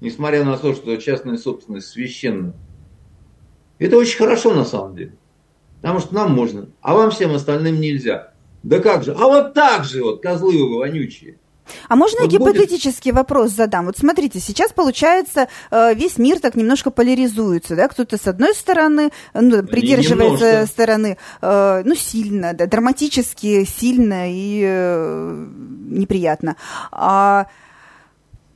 несмотря на то, что частная собственность священна. Это очень хорошо на самом деле. Потому что нам можно, а вам всем остальным нельзя. Да как же? А вот так же вот, козлы вы вонючие.
А можно вот гипотетический будет... вопрос задам? Вот смотрите, сейчас получается э, весь мир так немножко поляризуется, да? Кто-то с одной стороны ну, придерживается немножко. стороны, э, ну сильно, да, драматически сильно и э, неприятно. А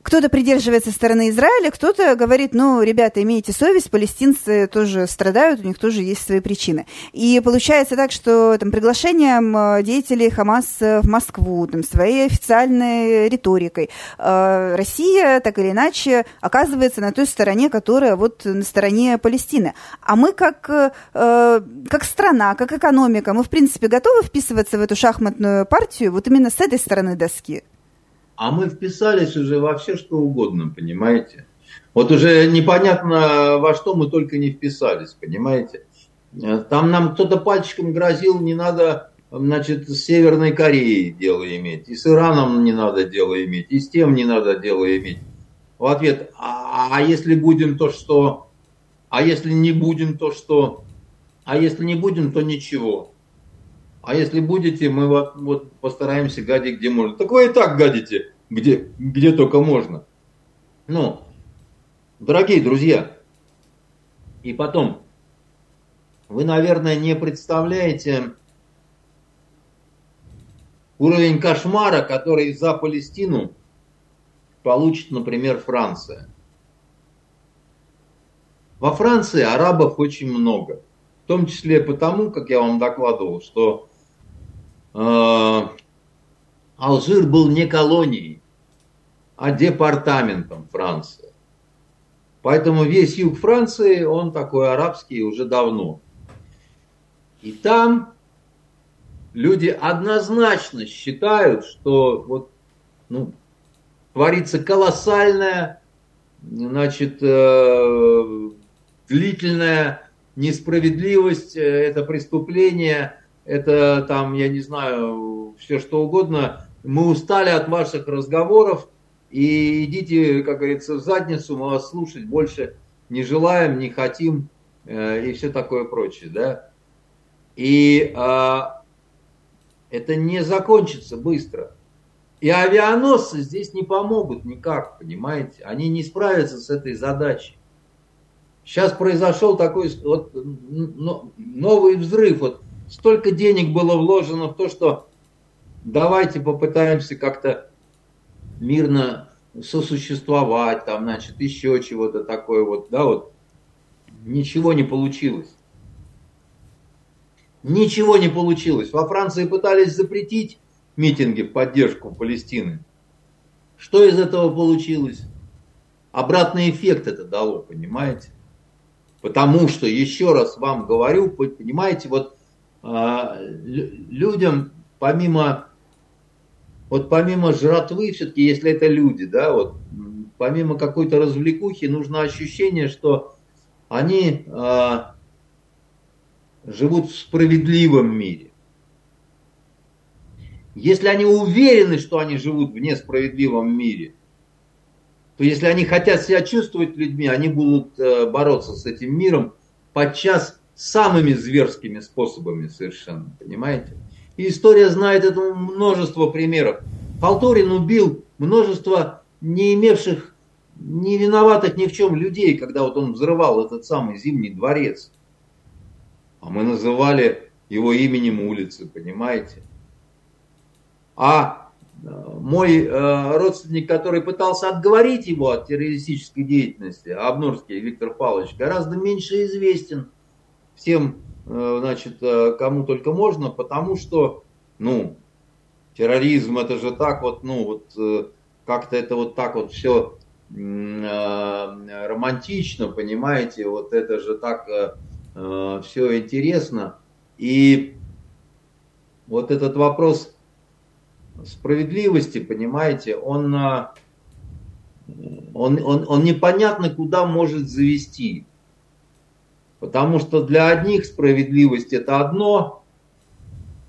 кто-то придерживается стороны Израиля, кто-то говорит, ну, ребята, имейте совесть, палестинцы тоже страдают, у них тоже есть свои причины. И получается так, что там, приглашением э, деятелей Хамас в Москву, там, своей официальной риторикой, э, Россия так или иначе оказывается на той стороне, которая вот на стороне Палестины. А мы как, э, как страна, как экономика, мы, в принципе, готовы вписываться в эту шахматную партию вот именно с этой стороны доски?
А мы вписались уже во все, что угодно, понимаете? Вот уже непонятно, во что мы только не вписались, понимаете? Там нам кто-то пальчиком грозил, не надо, значит, с Северной Кореей дело иметь, и с Ираном не надо дело иметь, и с тем не надо дело иметь. В ответ, а, а если будем, то что? А если не будем, то что? А если не будем, то ничего. А если будете, мы вот, вот постараемся гадить где можно. Так вы и так гадите, где, где только можно. Ну, дорогие друзья, и потом, вы, наверное, не представляете уровень кошмара, который за Палестину получит, например, Франция. Во Франции арабов очень много. В том числе потому, как я вам докладывал, что Алжир был не колонией, а департаментом Франции. Поэтому весь юг Франции, он такой арабский уже давно. И там люди однозначно считают, что вот, ну, творится колоссальная, значит, э, длительная несправедливость, э, это преступление – это там, я не знаю, все что угодно. Мы устали от ваших разговоров и идите, как говорится, в задницу, мы вас слушать больше не желаем, не хотим э, и все такое прочее, да. И э, это не закончится быстро. И авианосцы здесь не помогут никак, понимаете? Они не справятся с этой задачей. Сейчас произошел такой вот, новый взрыв. Вот столько денег было вложено в то, что давайте попытаемся как-то мирно сосуществовать, там, значит, еще чего-то такое вот, да, вот. Ничего не получилось. Ничего не получилось. Во Франции пытались запретить митинги в поддержку Палестины. Что из этого получилось? Обратный эффект это дало, понимаете? Потому что, еще раз вам говорю, понимаете, вот людям помимо вот помимо жратвы, все-таки, если это люди, да, вот, помимо какой-то развлекухи, нужно ощущение, что они а, живут в справедливом мире. Если они уверены, что они живут в несправедливом мире, то если они хотят себя чувствовать людьми, они будут э, бороться с этим миром подчас самыми зверскими способами совершенно, понимаете? И история знает этому множество примеров. Полторин убил множество не имевших, не виноватых ни в чем людей, когда вот он взрывал этот самый Зимний дворец. А мы называли его именем улицы, понимаете? А э, мой э, родственник, который пытался отговорить его от террористической деятельности, Обнорский Виктор Павлович, гораздо меньше известен всем э, значит, э, кому только можно, потому что, ну, терроризм это же так вот, ну, вот как-то это вот так вот все романтично, понимаете, вот это же так все интересно. И вот этот вопрос справедливости, понимаете, он, он, он, он непонятно куда может завести. Потому что для одних справедливость это одно,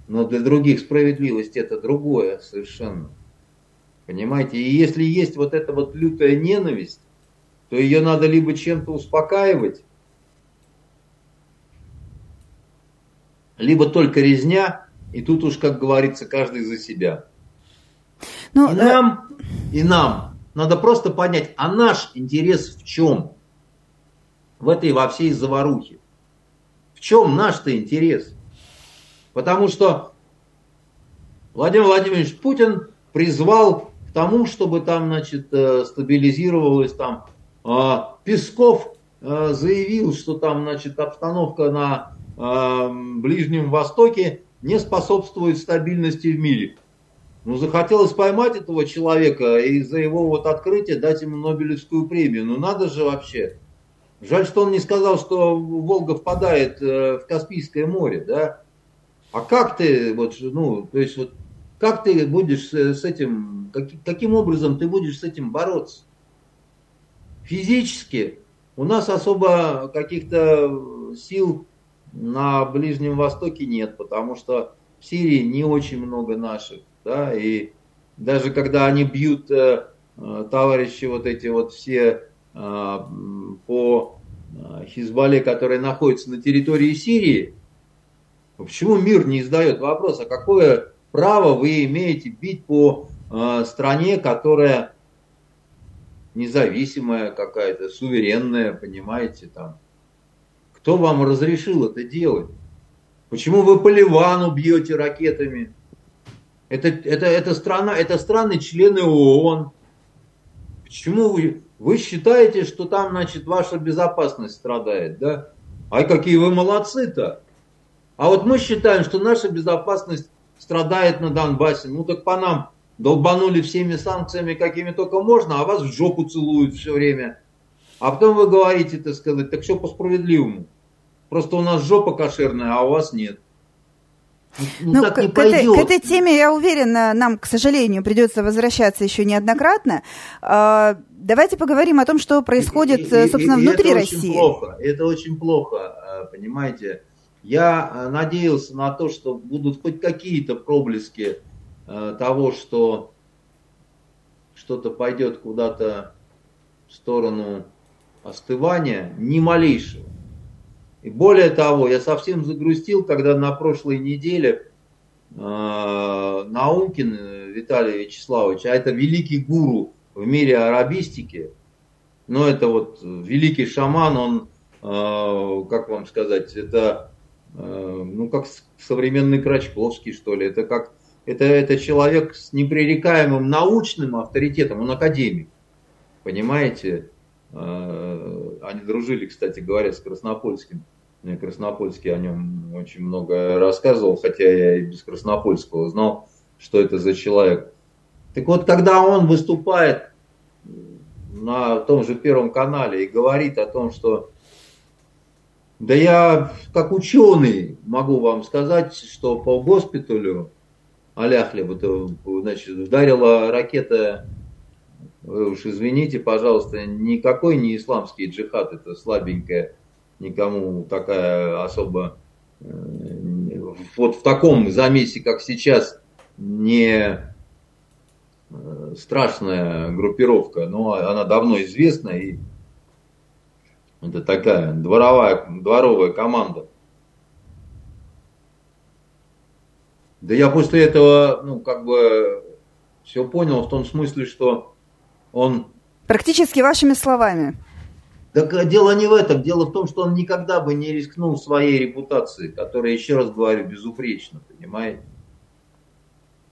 но для других справедливость это другое совершенно. Понимаете? И если есть вот эта вот лютая ненависть, то ее надо либо чем-то успокаивать, либо только резня, и тут уж, как говорится, каждый за себя. Ну, и, нам, э... и нам надо просто понять, а наш интерес в чем? В этой во всей заварухе. В чем наш-то интерес? Потому что Владимир Владимирович Путин призвал к тому, чтобы там, значит, э, стабилизировалось там. А, Песков э, заявил, что там, значит, обстановка на э, Ближнем Востоке не способствует стабильности в мире. Ну, захотелось поймать этого человека и за его вот открытие дать ему Нобелевскую премию. Ну, надо же вообще. Жаль, что он не сказал, что Волга впадает э, в Каспийское море, да? А как ты, вот, ну, то есть, вот, как ты будешь с этим, как, каким образом ты будешь с этим бороться? Физически у нас особо каких-то сил на Ближнем Востоке нет, потому что в Сирии не очень много наших, да, и даже когда они бьют э, э товарищи вот эти вот все а, по Хизбалле, который находится на территории Сирии, почему мир не издает вопрос, а какое право вы имеете бить по а, стране, которая независимая какая-то, суверенная, понимаете, там. Кто вам разрешил это делать? Почему вы по Ливану бьете ракетами? Это, это, это, страна, это страны члены ООН. Почему вы вы считаете, что там, значит, ваша безопасность страдает, да? Ай, какие вы молодцы-то! А вот мы считаем, что наша безопасность страдает на Донбассе. Ну так по нам долбанули всеми санкциями, какими только можно, а вас в жопу целуют все время. А потом вы говорите, так сказать, так все по-справедливому. Просто у нас жопа кошерная, а у вас нет.
Ну, ну, так к, не к, этой, к этой теме, я уверена, нам, к сожалению, придется возвращаться еще неоднократно. А, давайте поговорим о том, что происходит, и, собственно, и, и внутри
это
России.
Очень плохо, это очень плохо, а, понимаете. Я а, надеялся на то, что будут хоть какие-то проблески того, что что-то пойдет куда-то в сторону остывания, ни малейшего. И более того, я совсем загрустил, когда на прошлой неделе э, Наумкин Виталий Вячеславович, а это великий гуру в мире арабистики, ну это вот великий шаман, он, э, как вам сказать, это э, ну как современный Крачковский, что ли, это как это, это человек с непререкаемым научным авторитетом, он академик, понимаете? Они дружили, кстати говоря, с Краснопольским. Краснопольский о нем очень много рассказывал, хотя я и без Краснопольского знал, что это за человек. Так вот, когда он выступает на том же Первом канале и говорит о том, что да я как ученый могу вам сказать, что по госпиталю Аляхлеб, это, значит, ударила ракета, вы уж извините, пожалуйста, никакой не исламский джихад, это слабенькая никому такая особо э, вот в таком замесе, как сейчас, не э, страшная группировка, но она давно известна и это такая дворовая, дворовая команда. Да я после этого, ну, как бы все понял в том смысле, что он...
Практически вашими словами.
Так э, дело не в этом. Дело в том, что он никогда бы не рискнул своей репутацией, которая, еще раз говорю, безупречна, понимаете?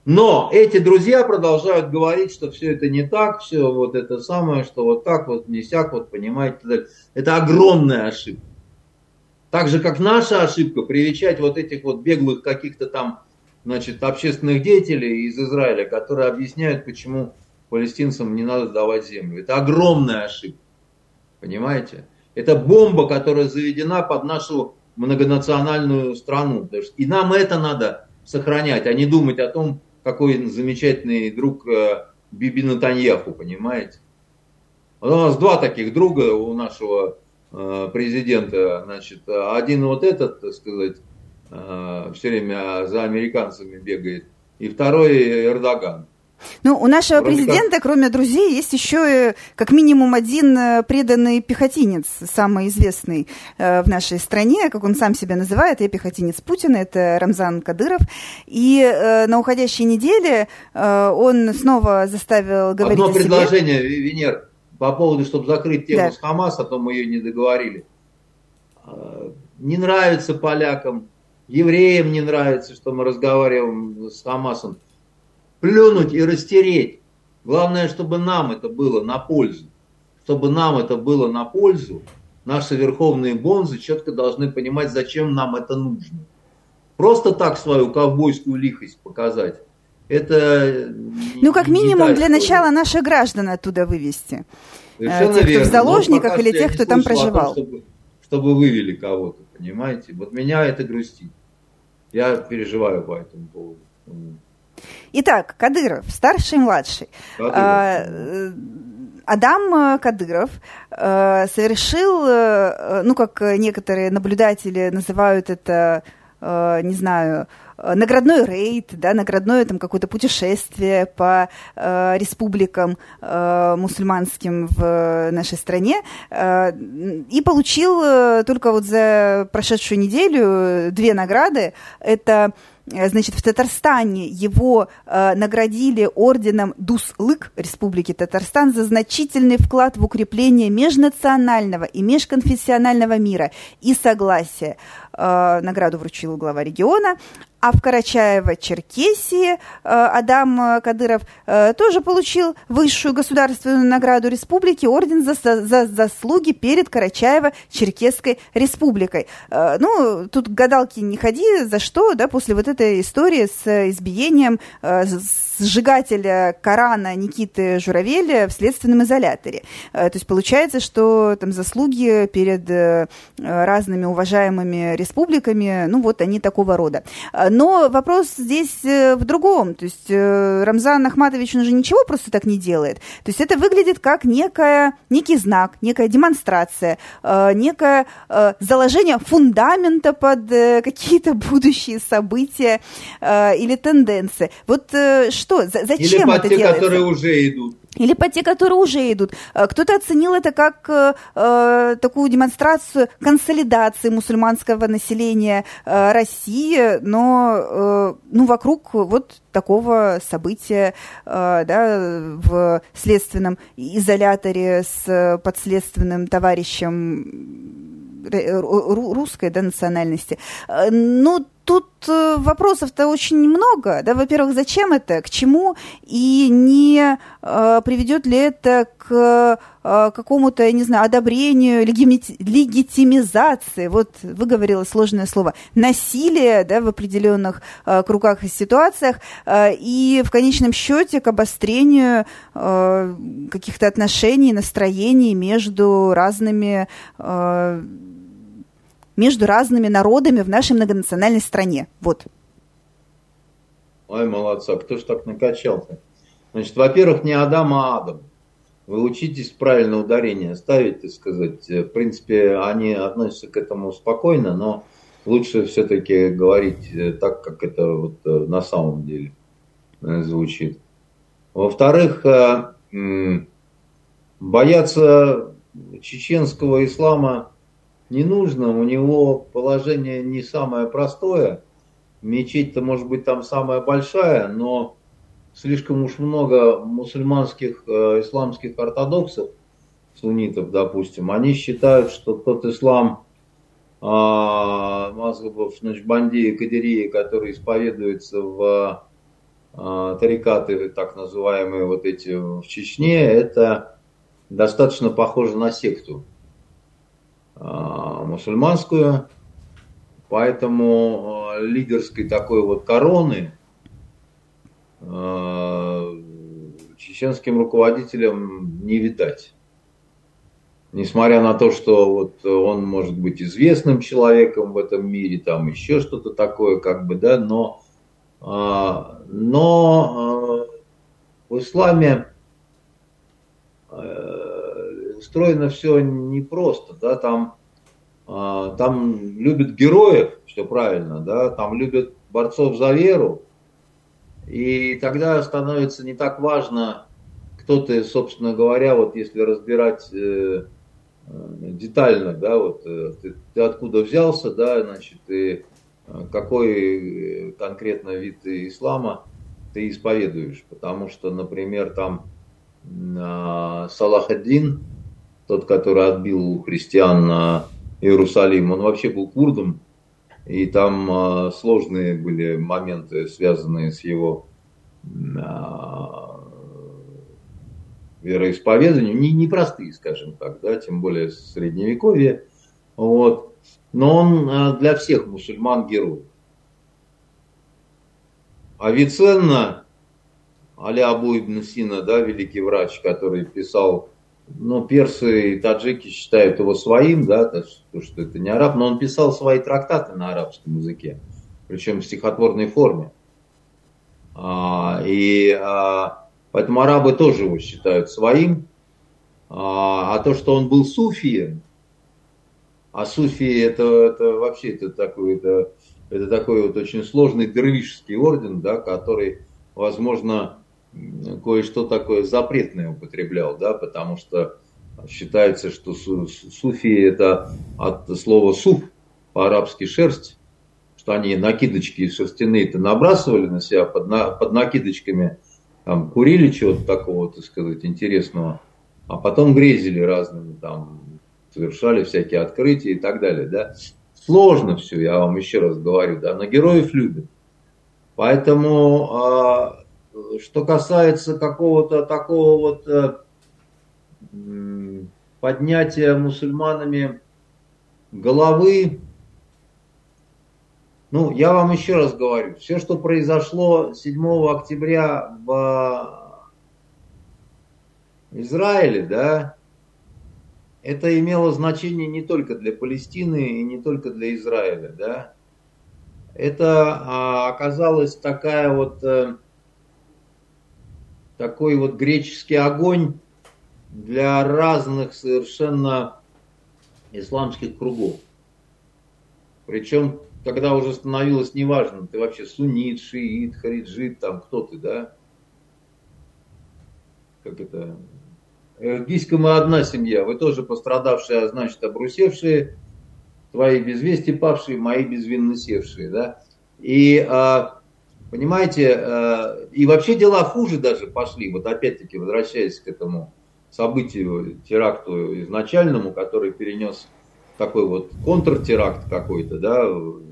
Но эти друзья продолжают говорить, что все это не так, все вот это самое, что вот так вот, не сяк, вот, понимаете, это огромная ошибка. Так же, как наша ошибка, привечать вот этих вот беглых каких-то там, значит, общественных деятелей из Израиля, которые объясняют, почему палестинцам не надо давать землю. Это огромная ошибка. Понимаете? Это бомба, которая заведена под нашу многонациональную страну. И нам это надо сохранять, а не думать о том, какой замечательный друг э, Биби Натаньяху, понимаете? У нас два таких друга у нашего Э, президента, значит, один вот этот, так сказать, э, все время за американцами бегает, и второй Эрдоган.
Ну, у нашего Вроде президента, как... кроме друзей, есть еще как минимум один э, преданный пехотинец, самый известный в нашей стране, как он сам себя называет, я пехотинец Путина, это Рамзан Кадыров. И на уходящей неделе он снова заставил говорить
Одно предложение, Венер, по поводу, чтобы закрыть тему да. с Хамас, а то мы ее не договорили. А, не нравится полякам, евреям не нравится, что мы разговариваем с Хамасом. Плюнуть и растереть. Главное, чтобы нам это было на пользу. Чтобы нам это было на пользу, наши верховные бонзы четко должны понимать, зачем нам это нужно. Просто так свою ковбойскую лихость показать это...
Ну, как минимум, для начала наших граждан оттуда вывести. Совершенно тех, кто в заложниках, или тех, кто там проживал.
Том, чтобы, чтобы вывели кого-то, понимаете? Вот меня это грустит. Я переживаю по этому поводу.
Итак, Кадыров, старший и младший. Кадыров. А, э, Адам э, Кадыров э, совершил, ну, как некоторые наблюдатели называют это, не знаю, наградной рейд, да, наградное там какое-то путешествие по э, республикам э, мусульманским в нашей стране э, и получил э, только вот за прошедшую неделю две награды. Это значит, в Татарстане его э, наградили орденом Дуслык Республики Татарстан за значительный вклад в укрепление межнационального и межконфессионального мира и согласия. Э, награду вручил глава региона. А в Карачаево-Черкесии э, Адам Кадыров э, тоже получил высшую государственную награду республики, орден за, за заслуги перед Карачаево-Черкесской республикой. Э, ну, тут гадалки не ходи, за что, да, после вот этой истории с избиением сжигателя Корана Никиты Журавеля в следственном изоляторе. То есть получается, что там заслуги перед разными уважаемыми республиками, ну вот они такого рода. Но вопрос здесь э, в другом. То есть э, Рамзан Ахматович, он же ничего просто так не делает. То есть это выглядит как некая, некий знак, некая демонстрация, э, некое заложение фундамента под какие-то будущие события или тенденции. Вот что, зачем или под это те, делается?
которые уже идут.
Или по те, которые уже идут. Э, кто-то оценил это как э, э, такую демонстрацию консолидации мусульманского населения э, России, но э, ну, вокруг вот такого события э, да, в следственном изоляторе с подследственным товарищем русской да, национальности. Э, ну, тут э, вопросов-то очень много. Да? Во-первых, зачем это, к чему, и не э, приведет ли это к э, какому-то, я не знаю, одобрению, легитимизации, вот выговорила сложное слово, насилия да, в определенных э, кругах и ситуациях, э, и в конечном счете к обострению э, каких-то отношений, настроений между разными э, между разными народами в нашей многонациональной стране. Вот.
Ой, молодца, кто ж так накачал-то? Значит, во-первых, не Адам, а Адам. Вы учитесь правильно ударение ставить, так сказать. В принципе, они относятся к этому спокойно, но лучше все-таки говорить э, так, как это вот э, на самом деле э, звучит. Во-вторых, бояться чеченского ислама не нужно, у него положение не самое простое. Мечеть-то может быть там самая большая, но слишком уж много мусульманских э, исламских ортодоксов, суннитов, допустим, они считают, что тот ислам э, Мазгабов, Ночбанди и Кадирии, который исповедуется в э, тарикаты, так называемые вот эти в Чечне, это достаточно похоже на секту. А, мусульманскую, Поэтому э, лидерской такой вот короны э, чеченским руководителям не видать. Несмотря на то, что вот он может быть известным человеком в этом мире, там еще что-то такое, как бы, да, но, э, но в исламе устроено все непросто, да, там а, там любят героев, все правильно, да, там любят борцов за веру, и тогда становится не так важно, кто ты, собственно говоря, вот если разбирать э, э детально, да, вот э, ты, ты откуда взялся, да, значит, и э, какой конкретно вид ислама ты исповедуешь, потому что, например, там э, Салах один, тот, который отбил христиан на Иерусалим, он вообще был курдом, и там а, сложные были моменты, связанные с его а, вероисповеданием, не, непростые, скажем так, да, тем более в средневековье. Вот. Но он а, для всех мусульман герой. Авиценна, Аля Абу ибн Сина, да, великий врач, который писал ну, персы и таджики считают его своим, да, то, что это не араб, но он писал свои трактаты на арабском языке, причем в стихотворной форме. А, и а, поэтому арабы тоже его считают своим. А, а то, что он был суфием, а суфии это, это вообще это такой, это, это такой вот очень сложный дервишский орден, да, который, возможно, кое-что такое запретное употреблял, да, потому что считается, что суфии это от слова суф, по-арабски шерсть, что они накидочки шерстяные-то набрасывали на себя под, на, под накидочками, там, курили чего-то такого, так сказать, интересного, а потом грезили разными, там, совершали всякие открытия и так далее, да. Сложно все, я вам еще раз говорю, да, но героев любят. Поэтому а, что касается какого-то такого вот э, поднятия мусульманами головы, ну, я вам еще раз говорю, все, что произошло 7 октября в Израиле, да, это имело значение не только для Палестины и не только для Израиля, да. Это а, оказалась такая вот э, такой вот греческий огонь для разных совершенно исламских кругов. Причем, когда уже становилось неважно, ты вообще суннит, шиит, хариджит, там кто ты, да? Как это? Гиська мы одна семья, вы тоже пострадавшие, а значит обрусевшие, твои без павшие, мои безвинно севшие, да? И а, Понимаете, э, и вообще дела хуже даже пошли. Вот опять-таки, возвращаясь к этому событию, теракту изначальному, который перенес такой вот контртеракт какой-то, да,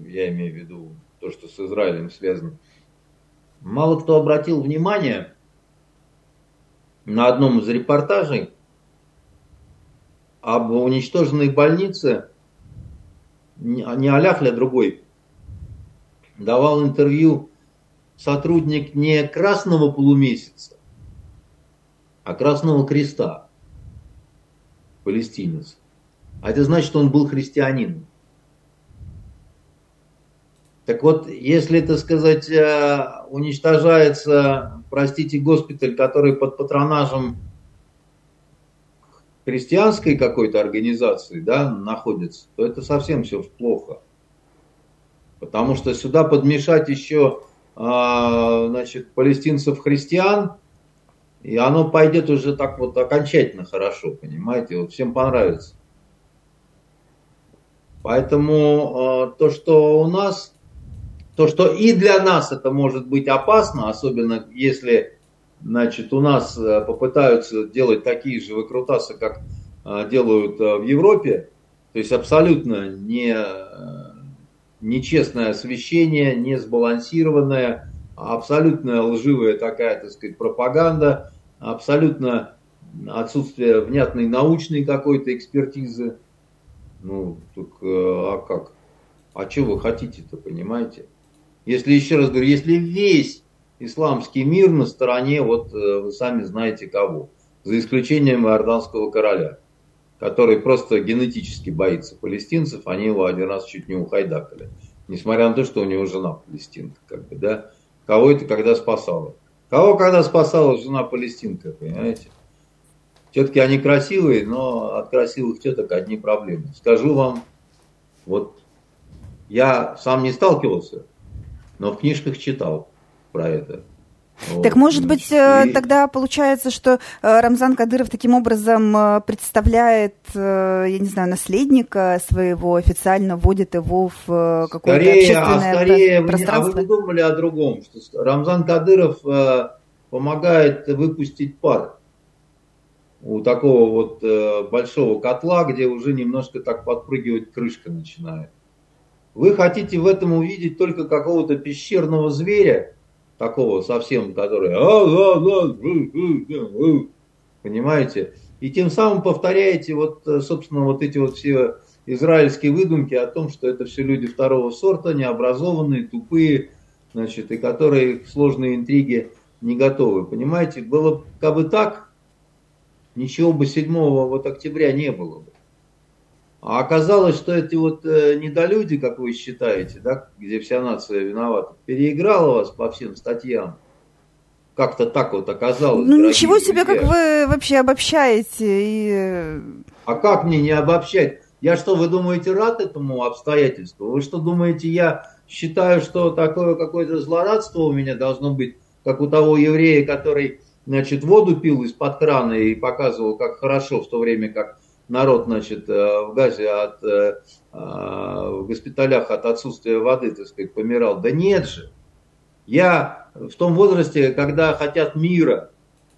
я имею в виду то, что с Израилем связано. Мало кто обратил внимание на одном из репортажей об уничтоженной больнице, не Аляхля, а другой, давал интервью сотрудник не Красного полумесяца, а Красного Креста, палестинец. А это значит, что он был христианином. Так вот, если, это сказать, э, уничтожается, простите, госпиталь, который под патронажем христианской какой-то организации да, находится, то это совсем все плохо. Потому что сюда подмешать еще значит, палестинцев-христиан, и оно пойдет уже так вот окончательно хорошо, понимаете, вот всем понравится. Поэтому а, то, что у нас, то, что и для нас это может быть опасно, особенно если, значит, у нас э, попытаются делать такие же выкрутасы, как а, делают э, в Европе, то есть абсолютно не нечестное освещение, не сбалансированное, абсолютно лживая такая, так сказать, пропаганда, абсолютно отсутствие внятной научной какой-то экспертизы. Ну, так, а как? А что вы хотите-то, понимаете? Если, еще раз говорю, если весь исламский мир на стороне, вот э, вы сами знаете кого, за исключением иорданского короля, который просто генетически боится палестинцев, они его один раз чуть не ухайдакали, несмотря на то, что у него жена палестинка, как бы, да, кого это когда спасала? Кого когда спасала жена палестинка, понимаете? Тетки они красивые, но от красивых теток одни проблемы. Скажу вам, вот я сам не сталкивался, но в книжках читал про это.
Так может быть, э, тогда получается, что э, Рамзан Кадыров таким образом э, представляет, я не знаю, наследника своего, официально вводит его в какое-то скорее, а общественное а скорее, пространство?
А вы думали о другом, что Рамзан Кадыров помогает выпустить пар у такого вот большого котла, где уже немножко так подпрыгивать крышка начинает. Вы хотите в этом увидеть только какого-то пещерного зверя, такого совсем, который... Понимаете? И тем самым повторяете вот, собственно, вот эти вот все израильские выдумки о том, что это все люди второго сорта, необразованные, тупые, значит, и которые к сложной интриге не готовы. Понимаете, было как бы так, ничего бы 7 вот октября не было бы. А оказалось, что эти вот э, недолюди, как вы считаете, да, где вся нация виновата, переиграла вас по всем статьям. Как-то так вот оказалось.
Ну ничего себе, как вы вообще обобщаете. И... Э,
а как мне не обобщать? Я что, вы думаете, рад этому обстоятельству? Вы что думаете, я считаю, что такое какое-то злорадство у меня должно быть, как у того еврея, который, значит, воду пил из-под крана и показывал, как хорошо, в то время как народ, значит, э, в Газе от, э, а, в госпиталях от отсутствия воды, так сказать, помирал. Да нет же. Я в том возрасте, когда хотят мира,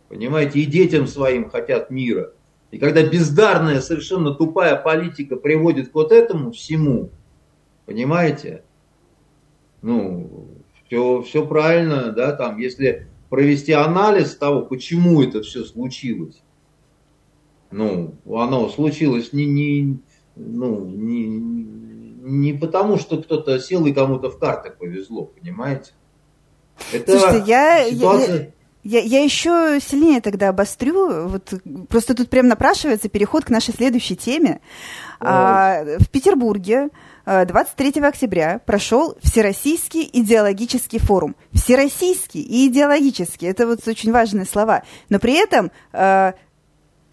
понимаете, и детям своим хотят мира. И когда бездарная, совершенно тупая политика приводит к вот этому всему, понимаете, ну, все, все правильно, да, там, если провести анализ того, почему это все случилось, ну, оно случилось не, не, ну, не, не потому, что кто-то сел и кому-то в карты повезло, понимаете?
Это Слушайте, я, ситуация... я, я, я еще сильнее тогда обострю. Вот просто тут прям напрашивается переход к нашей следующей теме. А, в Петербурге 23 э, октября прошел Всероссийский идеологический форум. Всероссийский и идеологический – это вот очень важные слова. Но при этом э,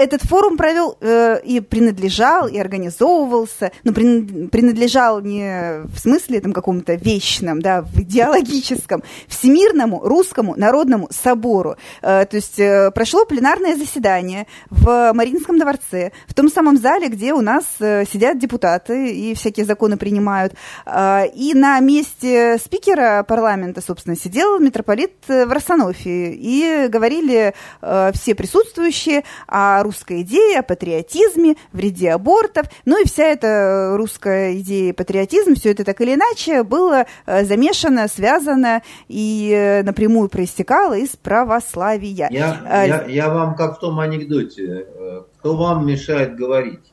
этот форум провел э, и принадлежал, и организовывался, ну, принадлежал не в смысле там каком-то вечном, да, в идеологическом, Всемирному Русскому Народному Собору. Э, то есть э, прошло пленарное заседание в Мариинском дворце, в том самом зале, где у нас э, сидят депутаты и всякие законы принимают. Э, и на месте спикера парламента, собственно, сидел митрополит э, Варсонофий, и говорили э, все присутствующие о русская идея о патриотизме, вреде абортов, ну и вся эта русская идея патриотизм, все это так или иначе было э, замешано, связано и э, напрямую проистекало из православия.
Я, а, я, я вам как в том анекдоте, э, кто вам мешает говорить?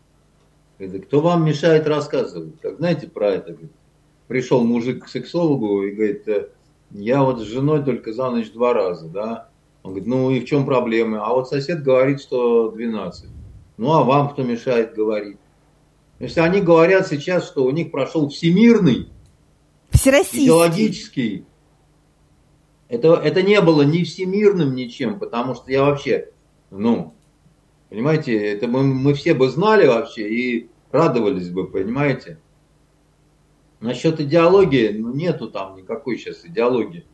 Кто вам мешает рассказывать? Как знаете про это? Пришел мужик к сексологу и говорит, я вот с женой только за ночь два раза, да, он говорит, ну и в чем проблема? А вот сосед говорит, что 12. Ну а вам кто мешает говорить? Если они говорят сейчас, что у них прошел всемирный,
Всероссийский.
идеологический, это, это не было ни всемирным ничем, потому что я вообще, ну, понимаете, это мы, мы все бы знали вообще и радовались бы, понимаете. Насчет идеологии, ну нету там никакой сейчас идеологии.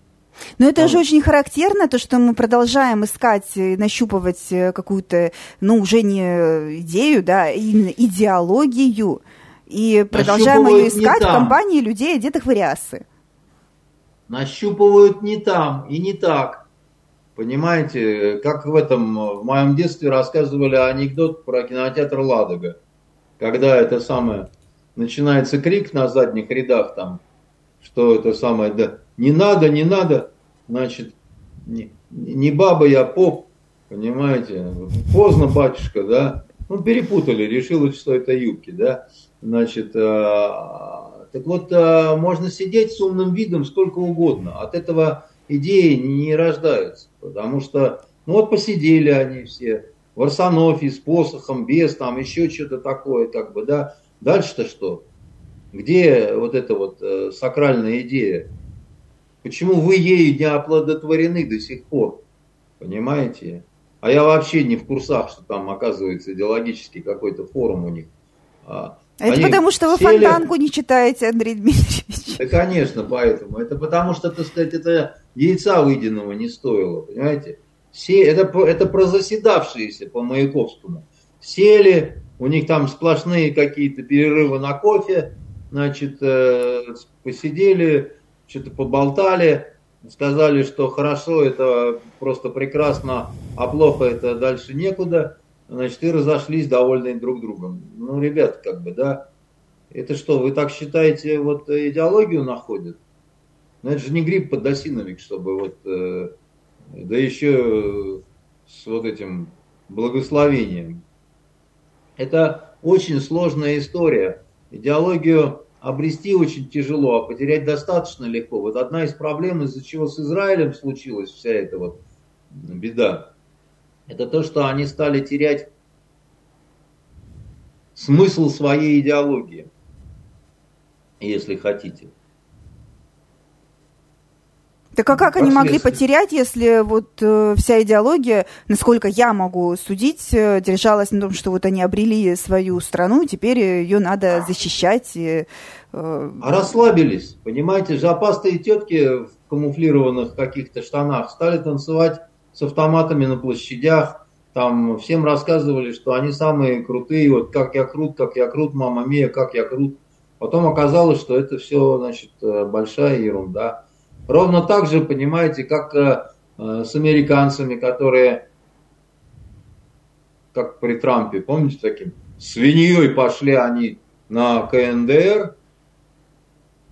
Но это же очень характерно, то, что мы продолжаем искать, нащупывать э, какую-то, ну, уже не идею, да, а именно идеологию. И продолжаем ее искать в компании людей, одетых в рясы.
Нащупывают не там и не так. Понимаете, как в этом, в моем детстве рассказывали анекдот про кинотеатр «Ладога». Когда это самое, начинается крик на задних рядах там, что это самое, да, не надо, не надо, значит, не, не баба я, поп, понимаете, поздно, батюшка, да, ну, перепутали, решилось, что это юбки, да, значит, а, Так вот, э, можно сидеть с умным видом сколько угодно. От этого идеи не рождаются. Потому что, ну вот посидели они все, в Арсенофе с посохом, без, там еще что-то такое, как бы, да. Дальше-то что? Где вот эта вот э, сакральная идея? Почему вы ею не оплодотворены до сих пор? Понимаете? А я вообще не в курсах, что там оказывается идеологический какой-то форум у них.
А, это Они потому, что вы сели... фонтанку не читаете, Андрей Дмитриевич.
Да, конечно, поэтому. Это потому, что, так сказать, это яйца выеденного не стоило, понимаете? Все, это, это про заседавшиеся по Маяковскому. Сели, у них там сплошные какие-то перерывы на кофе, значит, э, посидели, что-то поболтали, сказали, что хорошо, это просто прекрасно, а плохо это дальше некуда, значит, и разошлись довольны друг другом. Ну, ребят, как бы, да, это что, вы так считаете, вот идеологию находят? Ну, это же не грипп подосиновик, чтобы вот, э, да еще с вот этим благословением. Это очень сложная история. Идеологию обрести очень тяжело, а потерять достаточно легко. Вот одна из проблем, из-за чего с Израилем случилась вся эта вот беда, это то, что они стали терять смысл своей идеологии, если хотите.
Так а как они могли потерять, если вот э, вся идеология, насколько я могу судить, э, держалась на том, что вот они обрели свою страну, теперь ее надо защищать. И,
э... А расслабились, понимаете, жопастые тетки в камуфлированных каких-то штанах стали танцевать с автоматами на площадях, там всем рассказывали, что они самые крутые, вот как я крут, как я крут, мама мия, как я крут. Потом оказалось, что это все, значит, э, большая ерунда. Ровно так же, понимаете, как э, э, с американцами, которые, как при Трампе, помните, таким свиньей пошли они на КНДР.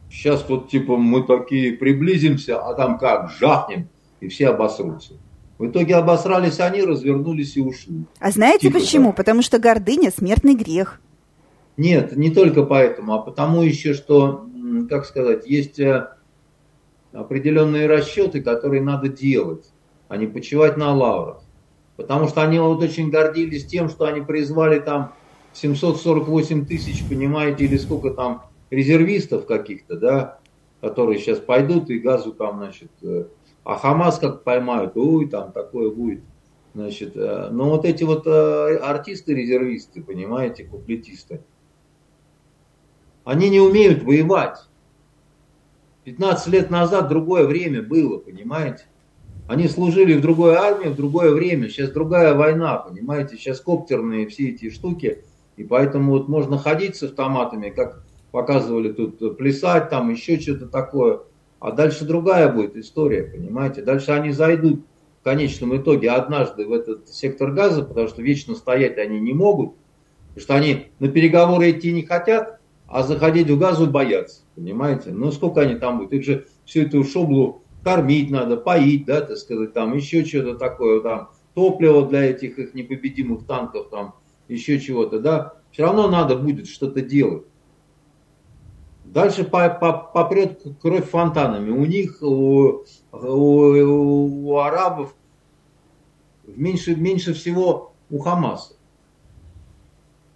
Сейчас вот типа мы такие приблизимся, а там как, жахнем, и все обосрутся. В итоге обосрались они, развернулись и ушли.
А знаете типа почему? Так. Потому что гордыня – смертный грех.
Нет, не только поэтому, а потому еще, что, как сказать, есть э, определенные расчеты, которые надо делать, а не почивать на лаврах. Потому что они вот очень гордились тем, что они призвали там 748 тысяч, понимаете, или сколько там резервистов каких-то, да, которые сейчас пойдут и газу там, значит, э, а Хамас как поймают, ой, там такое будет. Значит, э, но вот эти вот э, артисты-резервисты, понимаете, куплетисты, они не умеют воевать. 15 лет назад другое время было, понимаете? Они служили в другой армии, в другое время. Сейчас другая война, понимаете? Сейчас коптерные все эти штуки. И поэтому вот можно ходить с автоматами, как показывали тут, плясать там, еще что-то такое. А дальше другая будет история, понимаете? Дальше они зайдут в конечном итоге однажды в этот сектор газа, потому что вечно стоять они не могут, потому что они на переговоры идти не хотят, а заходить в газу боятся, понимаете? Ну, сколько они там будут? Их же всю эту шоблу кормить надо, поить, да, так сказать, там еще что-то такое, там, топливо для этих их непобедимых танков, там, еще чего-то, да. Все равно надо будет что-то делать. Дальше попрет кровь фонтанами. У них, у, у, у арабов меньше, меньше всего у Хамаса.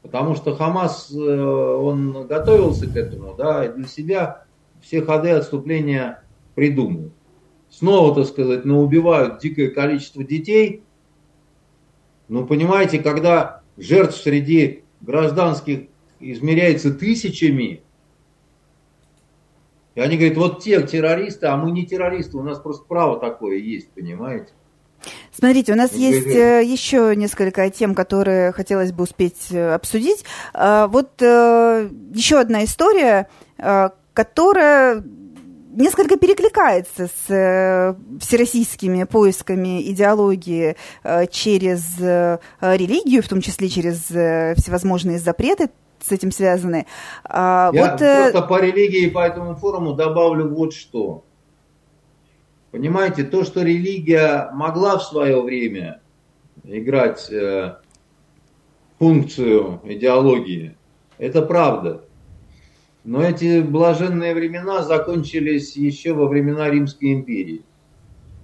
Потому что Хамас, э, он готовился к этому, да, и для себя все ходы отступления придумал. Снова, так сказать, наубивают дикое количество детей. Ну, понимаете, когда жертв среди гражданских измеряется тысячами, и они говорят, вот те террористы, а мы не террористы, у нас просто право такое есть, понимаете?
Смотрите, у нас есть э, еще несколько тем, которые хотелось бы успеть э, обсудить. А, вот э, еще одна история, которая несколько перекликается с всероссийскими поисками идеологии через религию, в том числе через всевозможные запреты с этим связаны.
А, Я вот, просто по религии по этому форуму добавлю вот что. Понимаете, то, что религия могла в свое время играть э, функцию идеологии, это правда. Но эти блаженные времена закончились еще во времена Римской империи.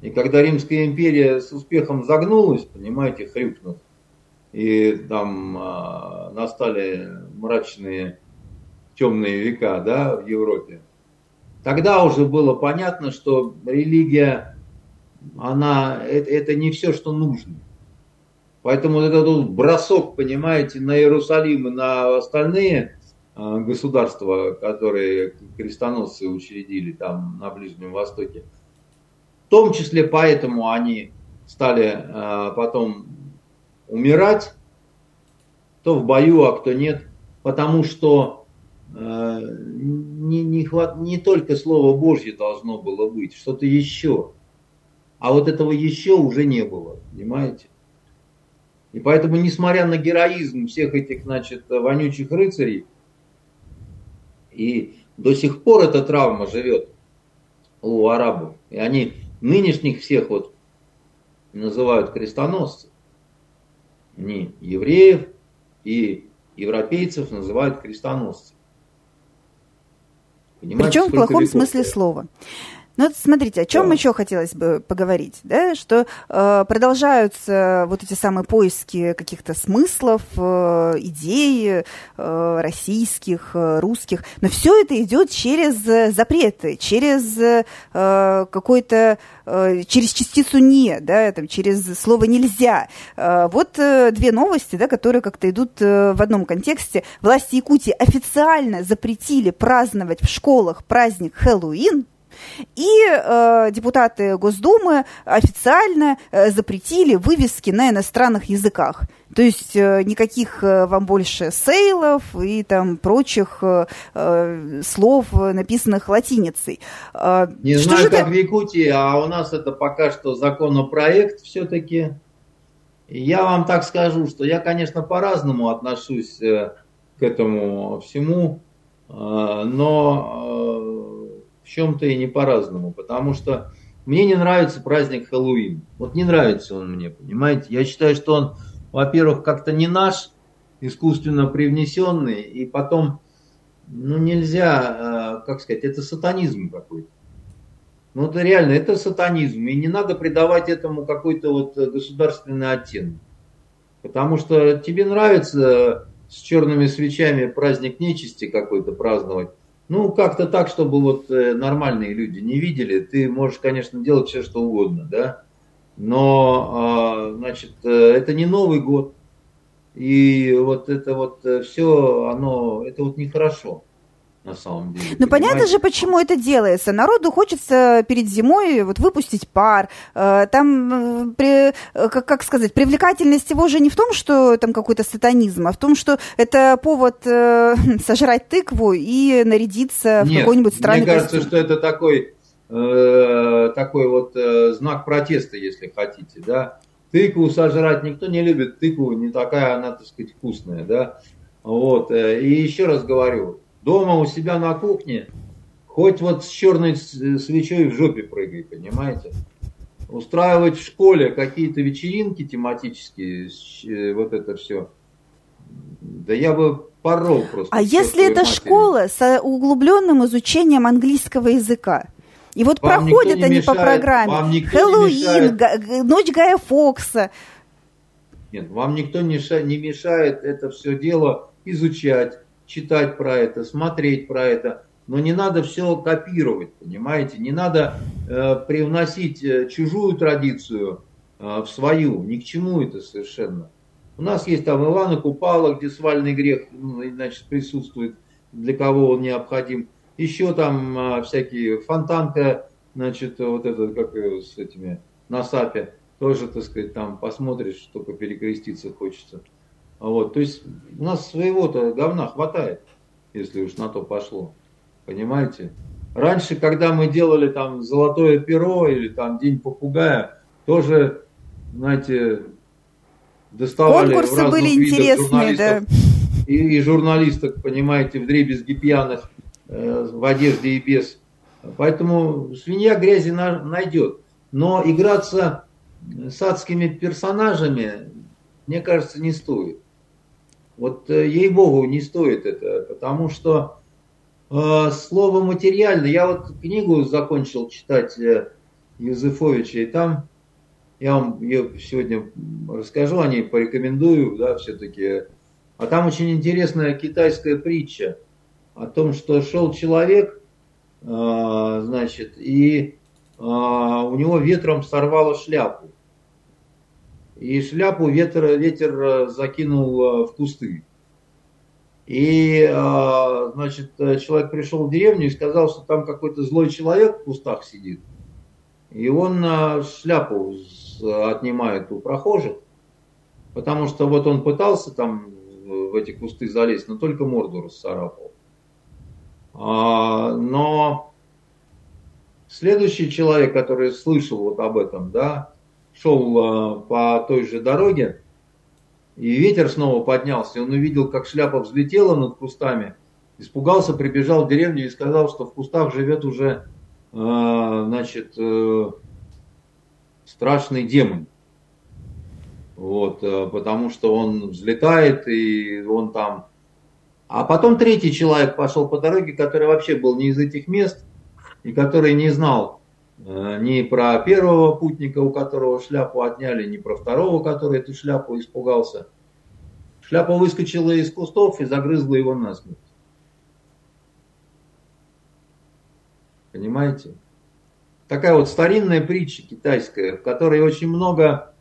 И когда Римская империя с успехом загнулась, понимаете, хрюкнув, и там э, настали мрачные темные века да, в Европе, тогда уже было понятно, что религия, она, это, это не все, что нужно. Поэтому вот этот бросок, понимаете, на Иерусалим и на остальные э, государства, которые крестоносцы учредили там на Ближнем Востоке, в том числе поэтому они стали э, потом умирать, кто в бою, а кто нет, потому что не, не, хват, не только Слово Божье должно было быть, что-то еще. А вот этого еще уже не было, понимаете? И поэтому, несмотря на героизм всех этих, значит, вонючих рыцарей, и до сих пор эта травма живет у арабов. И они нынешних всех вот называют крестоносцы. Не евреев и европейцев называют крестоносцы.
Понимаете, Причем в плохом смысле слова. Ну, вот смотрите, о чем да. еще хотелось бы поговорить, да, что э, продолжаются вот эти самые поиски каких-то смыслов, э, идей э, российских, э, русских, но все это идет через запреты, через э, какой-то, э, через частицу «не», да, там, через слово «нельзя». Э, вот э, две новости, да, которые как-то идут э, в одном контексте. Власти Якутии официально запретили праздновать в школах праздник Хэллоуин, и э, депутаты Госдумы официально э, запретили вывески на иностранных языках. То есть э, никаких э, вам больше сейлов и там прочих э, э слов, написанных латиницей.
Э, Не что знаю, как это... в Якутии, а у нас это пока что законопроект все-таки. Я вам так скажу, что я, конечно, по-разному отношусь э, к этому всему, э, но чем-то и не по-разному, потому что мне не нравится праздник Хэллоуин. Вот не нравится он мне, понимаете? Я считаю, что он, во-первых, как-то не наш, искусственно привнесенный, и потом, ну нельзя, э, как сказать, это сатанизм какой-то. Ну это реально, это сатанизм, и не надо придавать этому какой-то вот государственный оттенок. Потому что тебе нравится с черными свечами праздник нечисти какой-то праздновать, ну, как-то так, чтобы вот э, нормальные люди не видели. Ты можешь, конечно, делать все, что угодно, да. Но, а, значит, э, это не Новый год. И вот это вот э, все, оно, это вот нехорошо на самом деле.
Ну, понятно же, почему это делается. Народу хочется перед зимой вот выпустить пар. Э, там, э, э, как, как сказать, привлекательность его же не в том, что там какой-то сатанизм, а в том, что это повод сожрать тыкву и нарядиться Нет, в какой-нибудь странный
мне кажется, костюм. что это такой, э, такой вот э, знак протеста, если хотите, да. Тыкву сожрать никто не любит, тыкву не такая она, так сказать, вкусная, да. Вот, и еще раз говорю, дома у себя на кухне, хоть вот с черной свечой в жопе прыгай, понимаете? Устраивать в школе какие-то вечеринки тематические, э, вот это все. Да я бы порол просто.
А если это матери. школа с углубленным изучением английского языка? И вот вам проходят они мешает, по программе Хэллоуин, Ночь Гая Фокса.
Нет, вам никто не мешает это все дело изучать, читать про это, смотреть про это, но не надо все копировать, понимаете? Не надо э, привносить э, чужую традицию э, в свою, ни к чему это совершенно. У нас есть там Ивана Купала, где свальный грех ну, значит, присутствует, для кого он необходим. Еще там э, всякие фонтанка, значит, вот это, как с этими, на САПе, тоже, так сказать, там посмотришь, только перекреститься хочется. Вот, то есть у нас своего-то говна хватает, если уж на то пошло. Понимаете? Раньше, когда мы делали там золотое перо или там день попугая, тоже, знаете, доставали
Конкурсы в были интересные, да.
И, и журналисток, понимаете, в дребезги пьяных, э, в одежде и без. Поэтому свинья грязи на, найдет. Но играться с адскими персонажами, мне кажется, не стоит. Вот э, ей-богу не стоит это, потому что э, слово материально. Я вот книгу закончил читать э, Юзефовича, и там я вам ее сегодня расскажу о ней, порекомендую, да, все-таки. А там очень интересная китайская притча о том, что шел человек, э, значит, и э, у него ветром сорвало шляпу. И шляпу ветер, ветер закинул в кусты. И, значит, человек пришел в деревню и сказал, что там какой-то злой человек в кустах сидит. И он шляпу отнимает у прохожих, потому что вот он пытался там в эти кусты залезть, но только морду расцарапал. А, но следующий человек, который слышал вот об этом, да, шел а, по той же дороге, и ветер снова поднялся, и он увидел, как шляпа взлетела над кустами, испугался, прибежал в деревню и сказал, что в кустах живет уже, а, значит, э, страшный демон. Вот, э, потому что он взлетает, и он там... А потом третий человек пошел по дороге, который вообще был не из этих мест, и который не знал ни про первого путника, у которого шляпу отняли, ни про второго, который эту шляпу испугался. Шляпа выскочила из кустов и загрызла его насмерть. Понимаете? такая вот старинная притча китайская, в которой очень много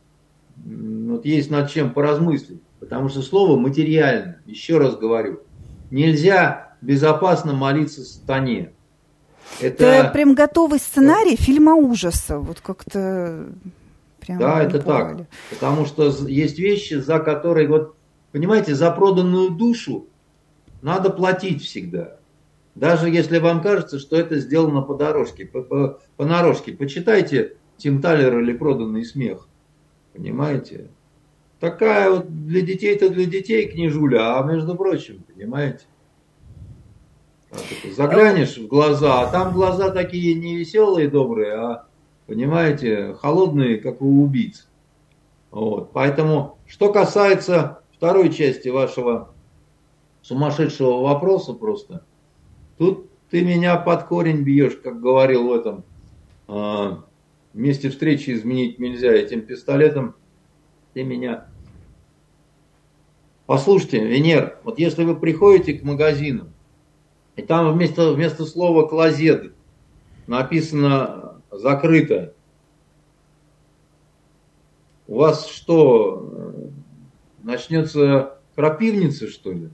вот есть над чем поразмыслить. Потому что слово материально, еще раз говорю, нельзя безопасно молиться сатане.
Это, это прям готовый сценарий это... фильма ужаса. Вот как-то
прям Да, это так. Потому что есть вещи, за которые, вот, понимаете, за проданную душу надо платить всегда. Даже если вам кажется, что это сделано по дорожке, по, по, по нарожке. Почитайте Тим Талер или «Проданный смех». Понимаете? Такая вот для детей-то для детей книжуля, а между прочим, понимаете? Заглянешь в глаза, а там глаза такие не веселые, добрые, а, понимаете, холодные, как у убийц. Вот. Поэтому, что касается второй части вашего сумасшедшего вопроса просто – Тут ты меня под корень бьешь, как говорил в этом а, месте встречи изменить нельзя этим пистолетом. Ты меня... Послушайте, Венер, вот если вы приходите к магазину, и там вместо, вместо слова «клозет» написано «закрыто», у вас что, начнется крапивница, что ли?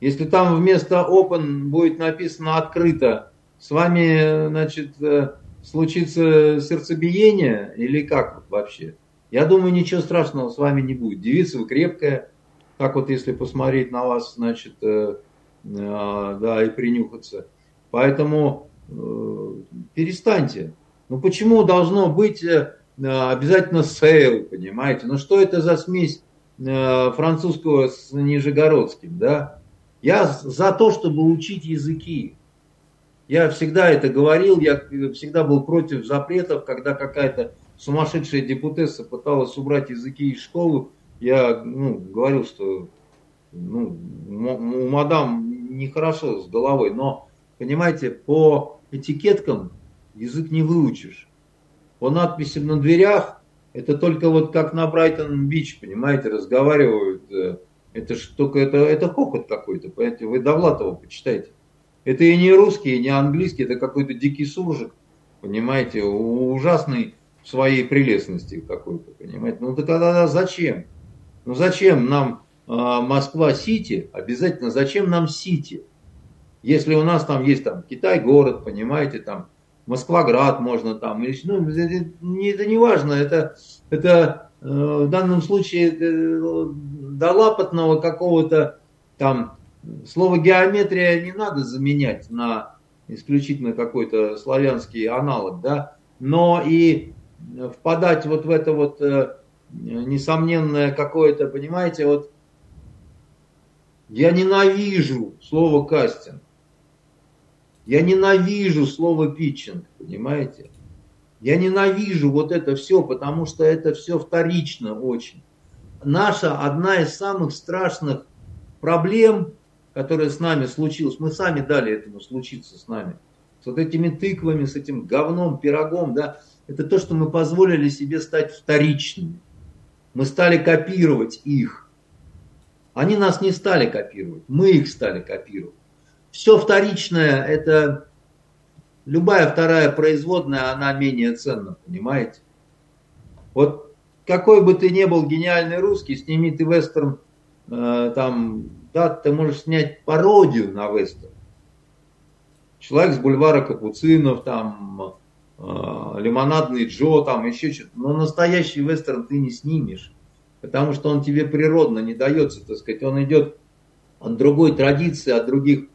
Если там вместо open будет написано открыто, с вами, значит, э, случится сердцебиение или как вообще? Я думаю, ничего страшного с вами не будет. Девица вы крепкая, как вот если посмотреть на вас, значит, э, да, и принюхаться. Поэтому э, перестаньте. Ну почему должно быть э, обязательно sale, понимаете? Ну что это за смесь э, французского с нижегородским, да? Я за то, чтобы учить языки. Я всегда это говорил, я всегда был против запретов, когда какая-то сумасшедшая депутесса пыталась убрать языки из школы. Я ну, говорил, что ну, у мадам нехорошо с головой, но, понимаете, по этикеткам язык не выучишь. По надписям на дверях, это только вот как на Брайтон-Бич, понимаете, разговаривают э, это ж только это, это хохот какой-то, понимаете, вы Довлатова почитайте. Это и не русский, и не английский, это какой-то дикий суржик, понимаете, ужасный в своей прелестности какой-то, понимаете. Ну тогда зачем? Ну зачем нам Москва-Сити, обязательно зачем нам Сити? Если у нас там есть там Китай-город, понимаете, там Москваград можно там, ну, это не важно, это, это э, в данном случае э, до лапотного какого-то там слово геометрия не надо заменять на исключительно какой-то славянский аналог, да, но и впадать вот в это вот э, несомненное какое-то, понимаете, вот я ненавижу слово кастинг. Я ненавижу слово питчинг, понимаете? Я ненавижу вот это все, потому что это все вторично очень. Наша одна из самых страшных проблем, которое с нами случилось, мы сами дали этому случиться с нами. С вот этими тыквами, с этим говном, пирогом, да, это то, что мы позволили себе стать вторичными. Мы стали копировать их. Они нас не стали копировать, мы их стали копировать. Все вторичное, это любая вторая производная, она менее ценна, понимаете? Вот какой бы ты ни был гениальный русский, сними ты вестерн, э, там, да, ты можешь снять пародию на вестерн. Человек с бульвара Капуцинов, там, э, Лимонадный Джо, там, еще что-то. Но настоящий вестерн ты не снимешь, потому что он тебе природно не дается, так сказать. Он идет от другой традиции, от других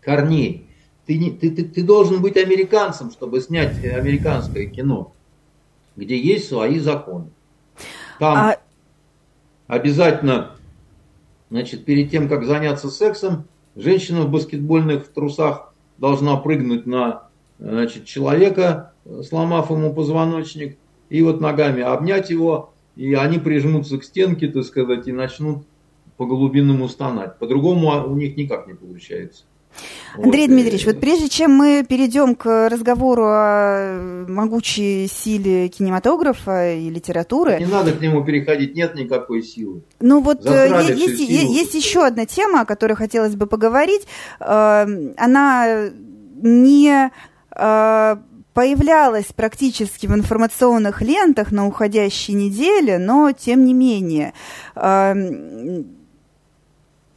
корней. Ты, не, ты, ты, ты должен быть американцем, чтобы снять американское кино, где есть свои законы. Там а... обязательно, значит, перед тем, как заняться сексом, женщина в баскетбольных трусах должна прыгнуть на значит, человека, сломав ему позвоночник, и вот ногами обнять его, и они прижмутся к стенке, так сказать, и начнут по глубинному стонать. По-другому у них никак не получается.
Андрей вот. Дмитриевич, вот прежде чем мы перейдем к разговору о могучей силе кинематографа и литературы...
Не надо к нему переходить, нет никакой силы.
Ну вот э, есть, есть еще одна тема, о которой хотелось бы поговорить. Э, она не э, появлялась практически в информационных лентах на уходящей неделе, но тем не менее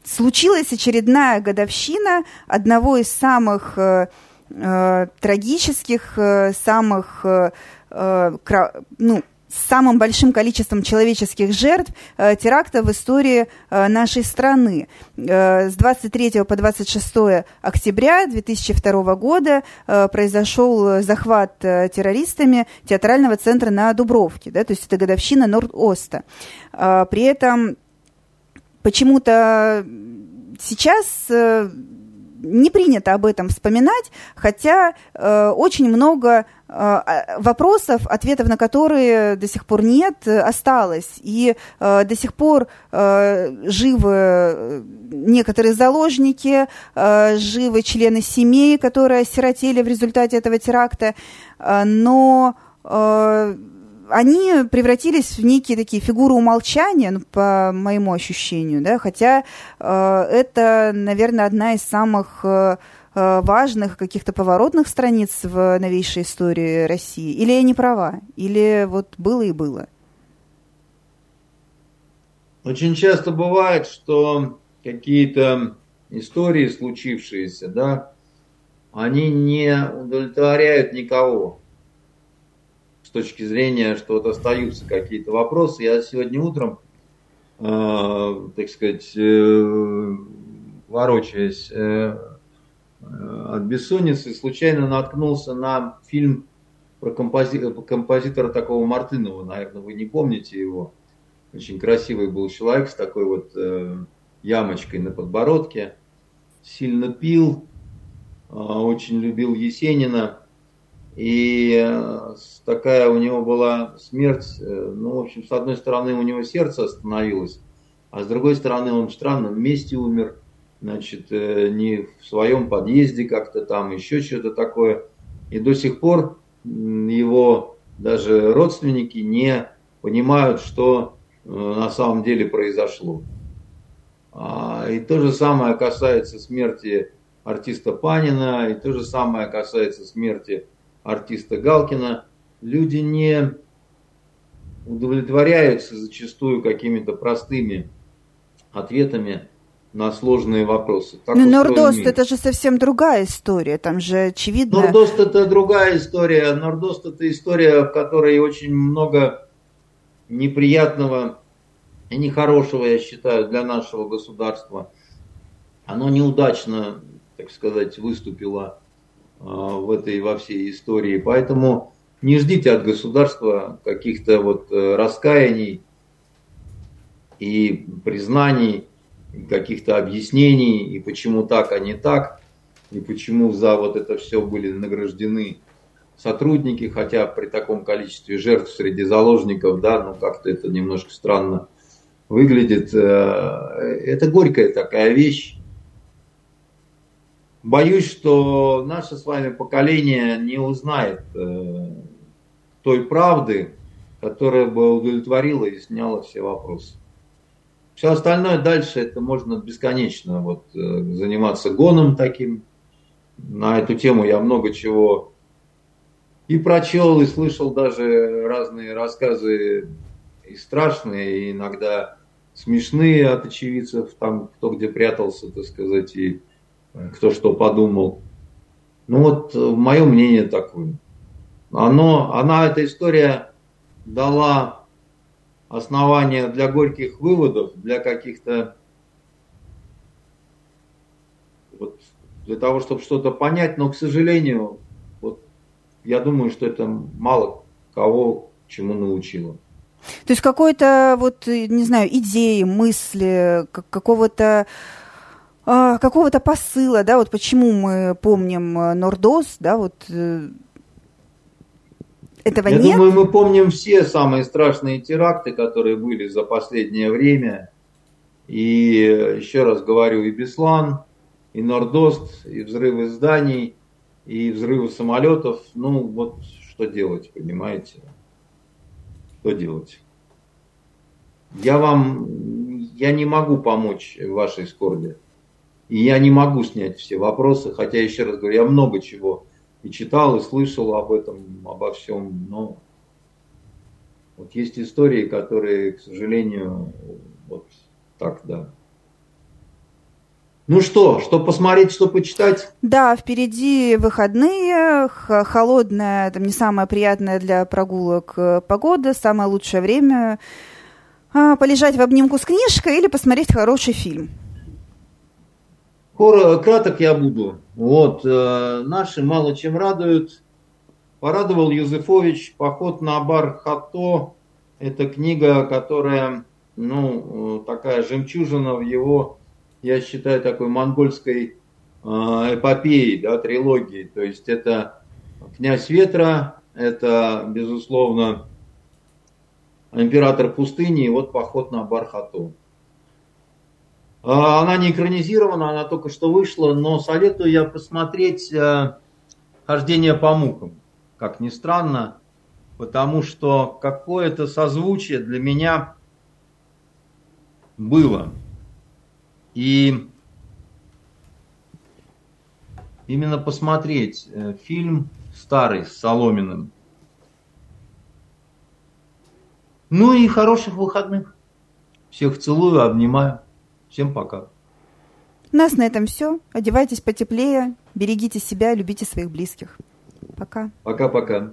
случилась очередная годовщина одного из самых э, э, трагических, э, самых, э, э ну, с самым большим количеством человеческих жертв э, теракта в истории э, нашей страны. Э, с 23 по 26 октября 2002 года э, произошел захват э, террористами театрального центра на Дубровке, да, то есть это годовщина Норд-Оста. Э, при этом почему-то сейчас э, не принято об этом вспоминать, хотя э, очень много э, вопросов, ответов на которые до сих пор нет, осталось. И э, до сих пор э, живы некоторые заложники, э, живы члены семей, которые осиротели в результате этого теракта, э, но э, они превратились в некие такие фигуры умолчания, ну, по моему ощущению, да, хотя э, это, наверное, одна из самых э, э, важных каких-то поворотных страниц в новейшей истории России. Или я не права? Или вот было и было?
Очень часто бывает, что какие-то истории случившиеся, да, они не удовлетворяют никого точки зрения, что вот остаются какие-то вопросы. Я сегодня утром, э, так сказать, э, ворочаясь э, от бессонницы, случайно наткнулся на фильм про компози композитора такого Мартынова, наверное, вы не помните его. Очень красивый был человек с такой вот э, ямочкой на подбородке. Сильно пил, э, очень любил Есенина. И э, такая у него была смерть, э, ну, в общем, с одной стороны у него сердце остановилось, а с другой стороны он в странном месте умер, значит, э, не в своем подъезде как-то там, еще что-то такое. И до сих пор его даже родственники не понимают, что на самом деле произошло. А, и то же самое касается смерти артиста Панина, и то же самое касается смерти артиста Галкина, люди не удовлетворяются зачастую какими-то простыми ответами на сложные вопросы.
Так Но Нордост это же совсем другая история, там же очевидно...
Нордост это другая история, Нордост это история, в которой очень много неприятного и нехорошего, я считаю, для нашего государства. Оно неудачно, так сказать, выступило а, в этой во всей истории. Поэтому не ждите от государства каких-то вот э, раскаяний и признаний, каких-то объяснений, и почему так, а не так, и почему за вот это все были награждены сотрудники, хотя при таком количестве жертв среди заложников, да, ну как-то это немножко странно выглядит. Э, это горькая такая вещь, боюсь, что наше с вами поколение не узнает э, той правды, которая бы удовлетворила и сняла все вопросы. Все остальное дальше это можно бесконечно вот, э, заниматься гоном таким. На эту тему я много чего и прочел, и слышал даже разные рассказы и страшные, и иногда смешные от очевидцев, там кто где прятался, так сказать, и кто что подумал. Ну вот мое мнение такое. Оно, она, эта история дала основания для горьких выводов, для каких-то вот, для того, чтобы что-то понять, но, к сожалению, вот, я думаю, что это мало кого чему научило.
То есть какой-то, вот, не знаю, идеи, мысли, какого-то а, какого-то посыла, да, вот почему мы помним э, Нордос, да, вот э, этого
Я
нет?
думаю, мы помним все самые страшные теракты, которые были за последнее время. И еще раз говорю, и Беслан, и Нордост, и взрывы зданий, и взрывы самолетов. Ну, вот что делать, понимаете? Что делать? Я вам, я не могу помочь в вашей скорби. И я не могу снять все вопросы, хотя, еще раз говорю, я много чего и читал, и слышал об этом, обо всем, но вот есть истории, которые, к сожалению, вот так, да. Ну что, что посмотреть, что почитать?
Да, впереди выходные, холодная, там не самая приятная для прогулок э, погода, самое лучшее время а, полежать в обнимку с книжкой или посмотреть хороший фильм.
Краток я буду. Вот, э, наши мало чем радуют. Порадовал Юзефович «Поход на бар Хато». Это книга, которая, ну, такая жемчужина в его, я считаю, такой монгольской э, эпопеи, да, трилогии. То есть это «Князь ветра», это, безусловно, «Император пустыни» и вот «Поход на бар Хато». А, она не экранизирована, она только что вышла, но советую я посмотреть э, «Хождение по мукам», как ни странно, потому что какое-то созвучие для меня было. И именно посмотреть э, фильм старый с Соломиным. Ну и хороших выходных. Всех целую, обнимаю. Всем пока.
У нас на этом все. Одевайтесь потеплее, берегите себя, любите своих близких. Пока.
Пока-пока.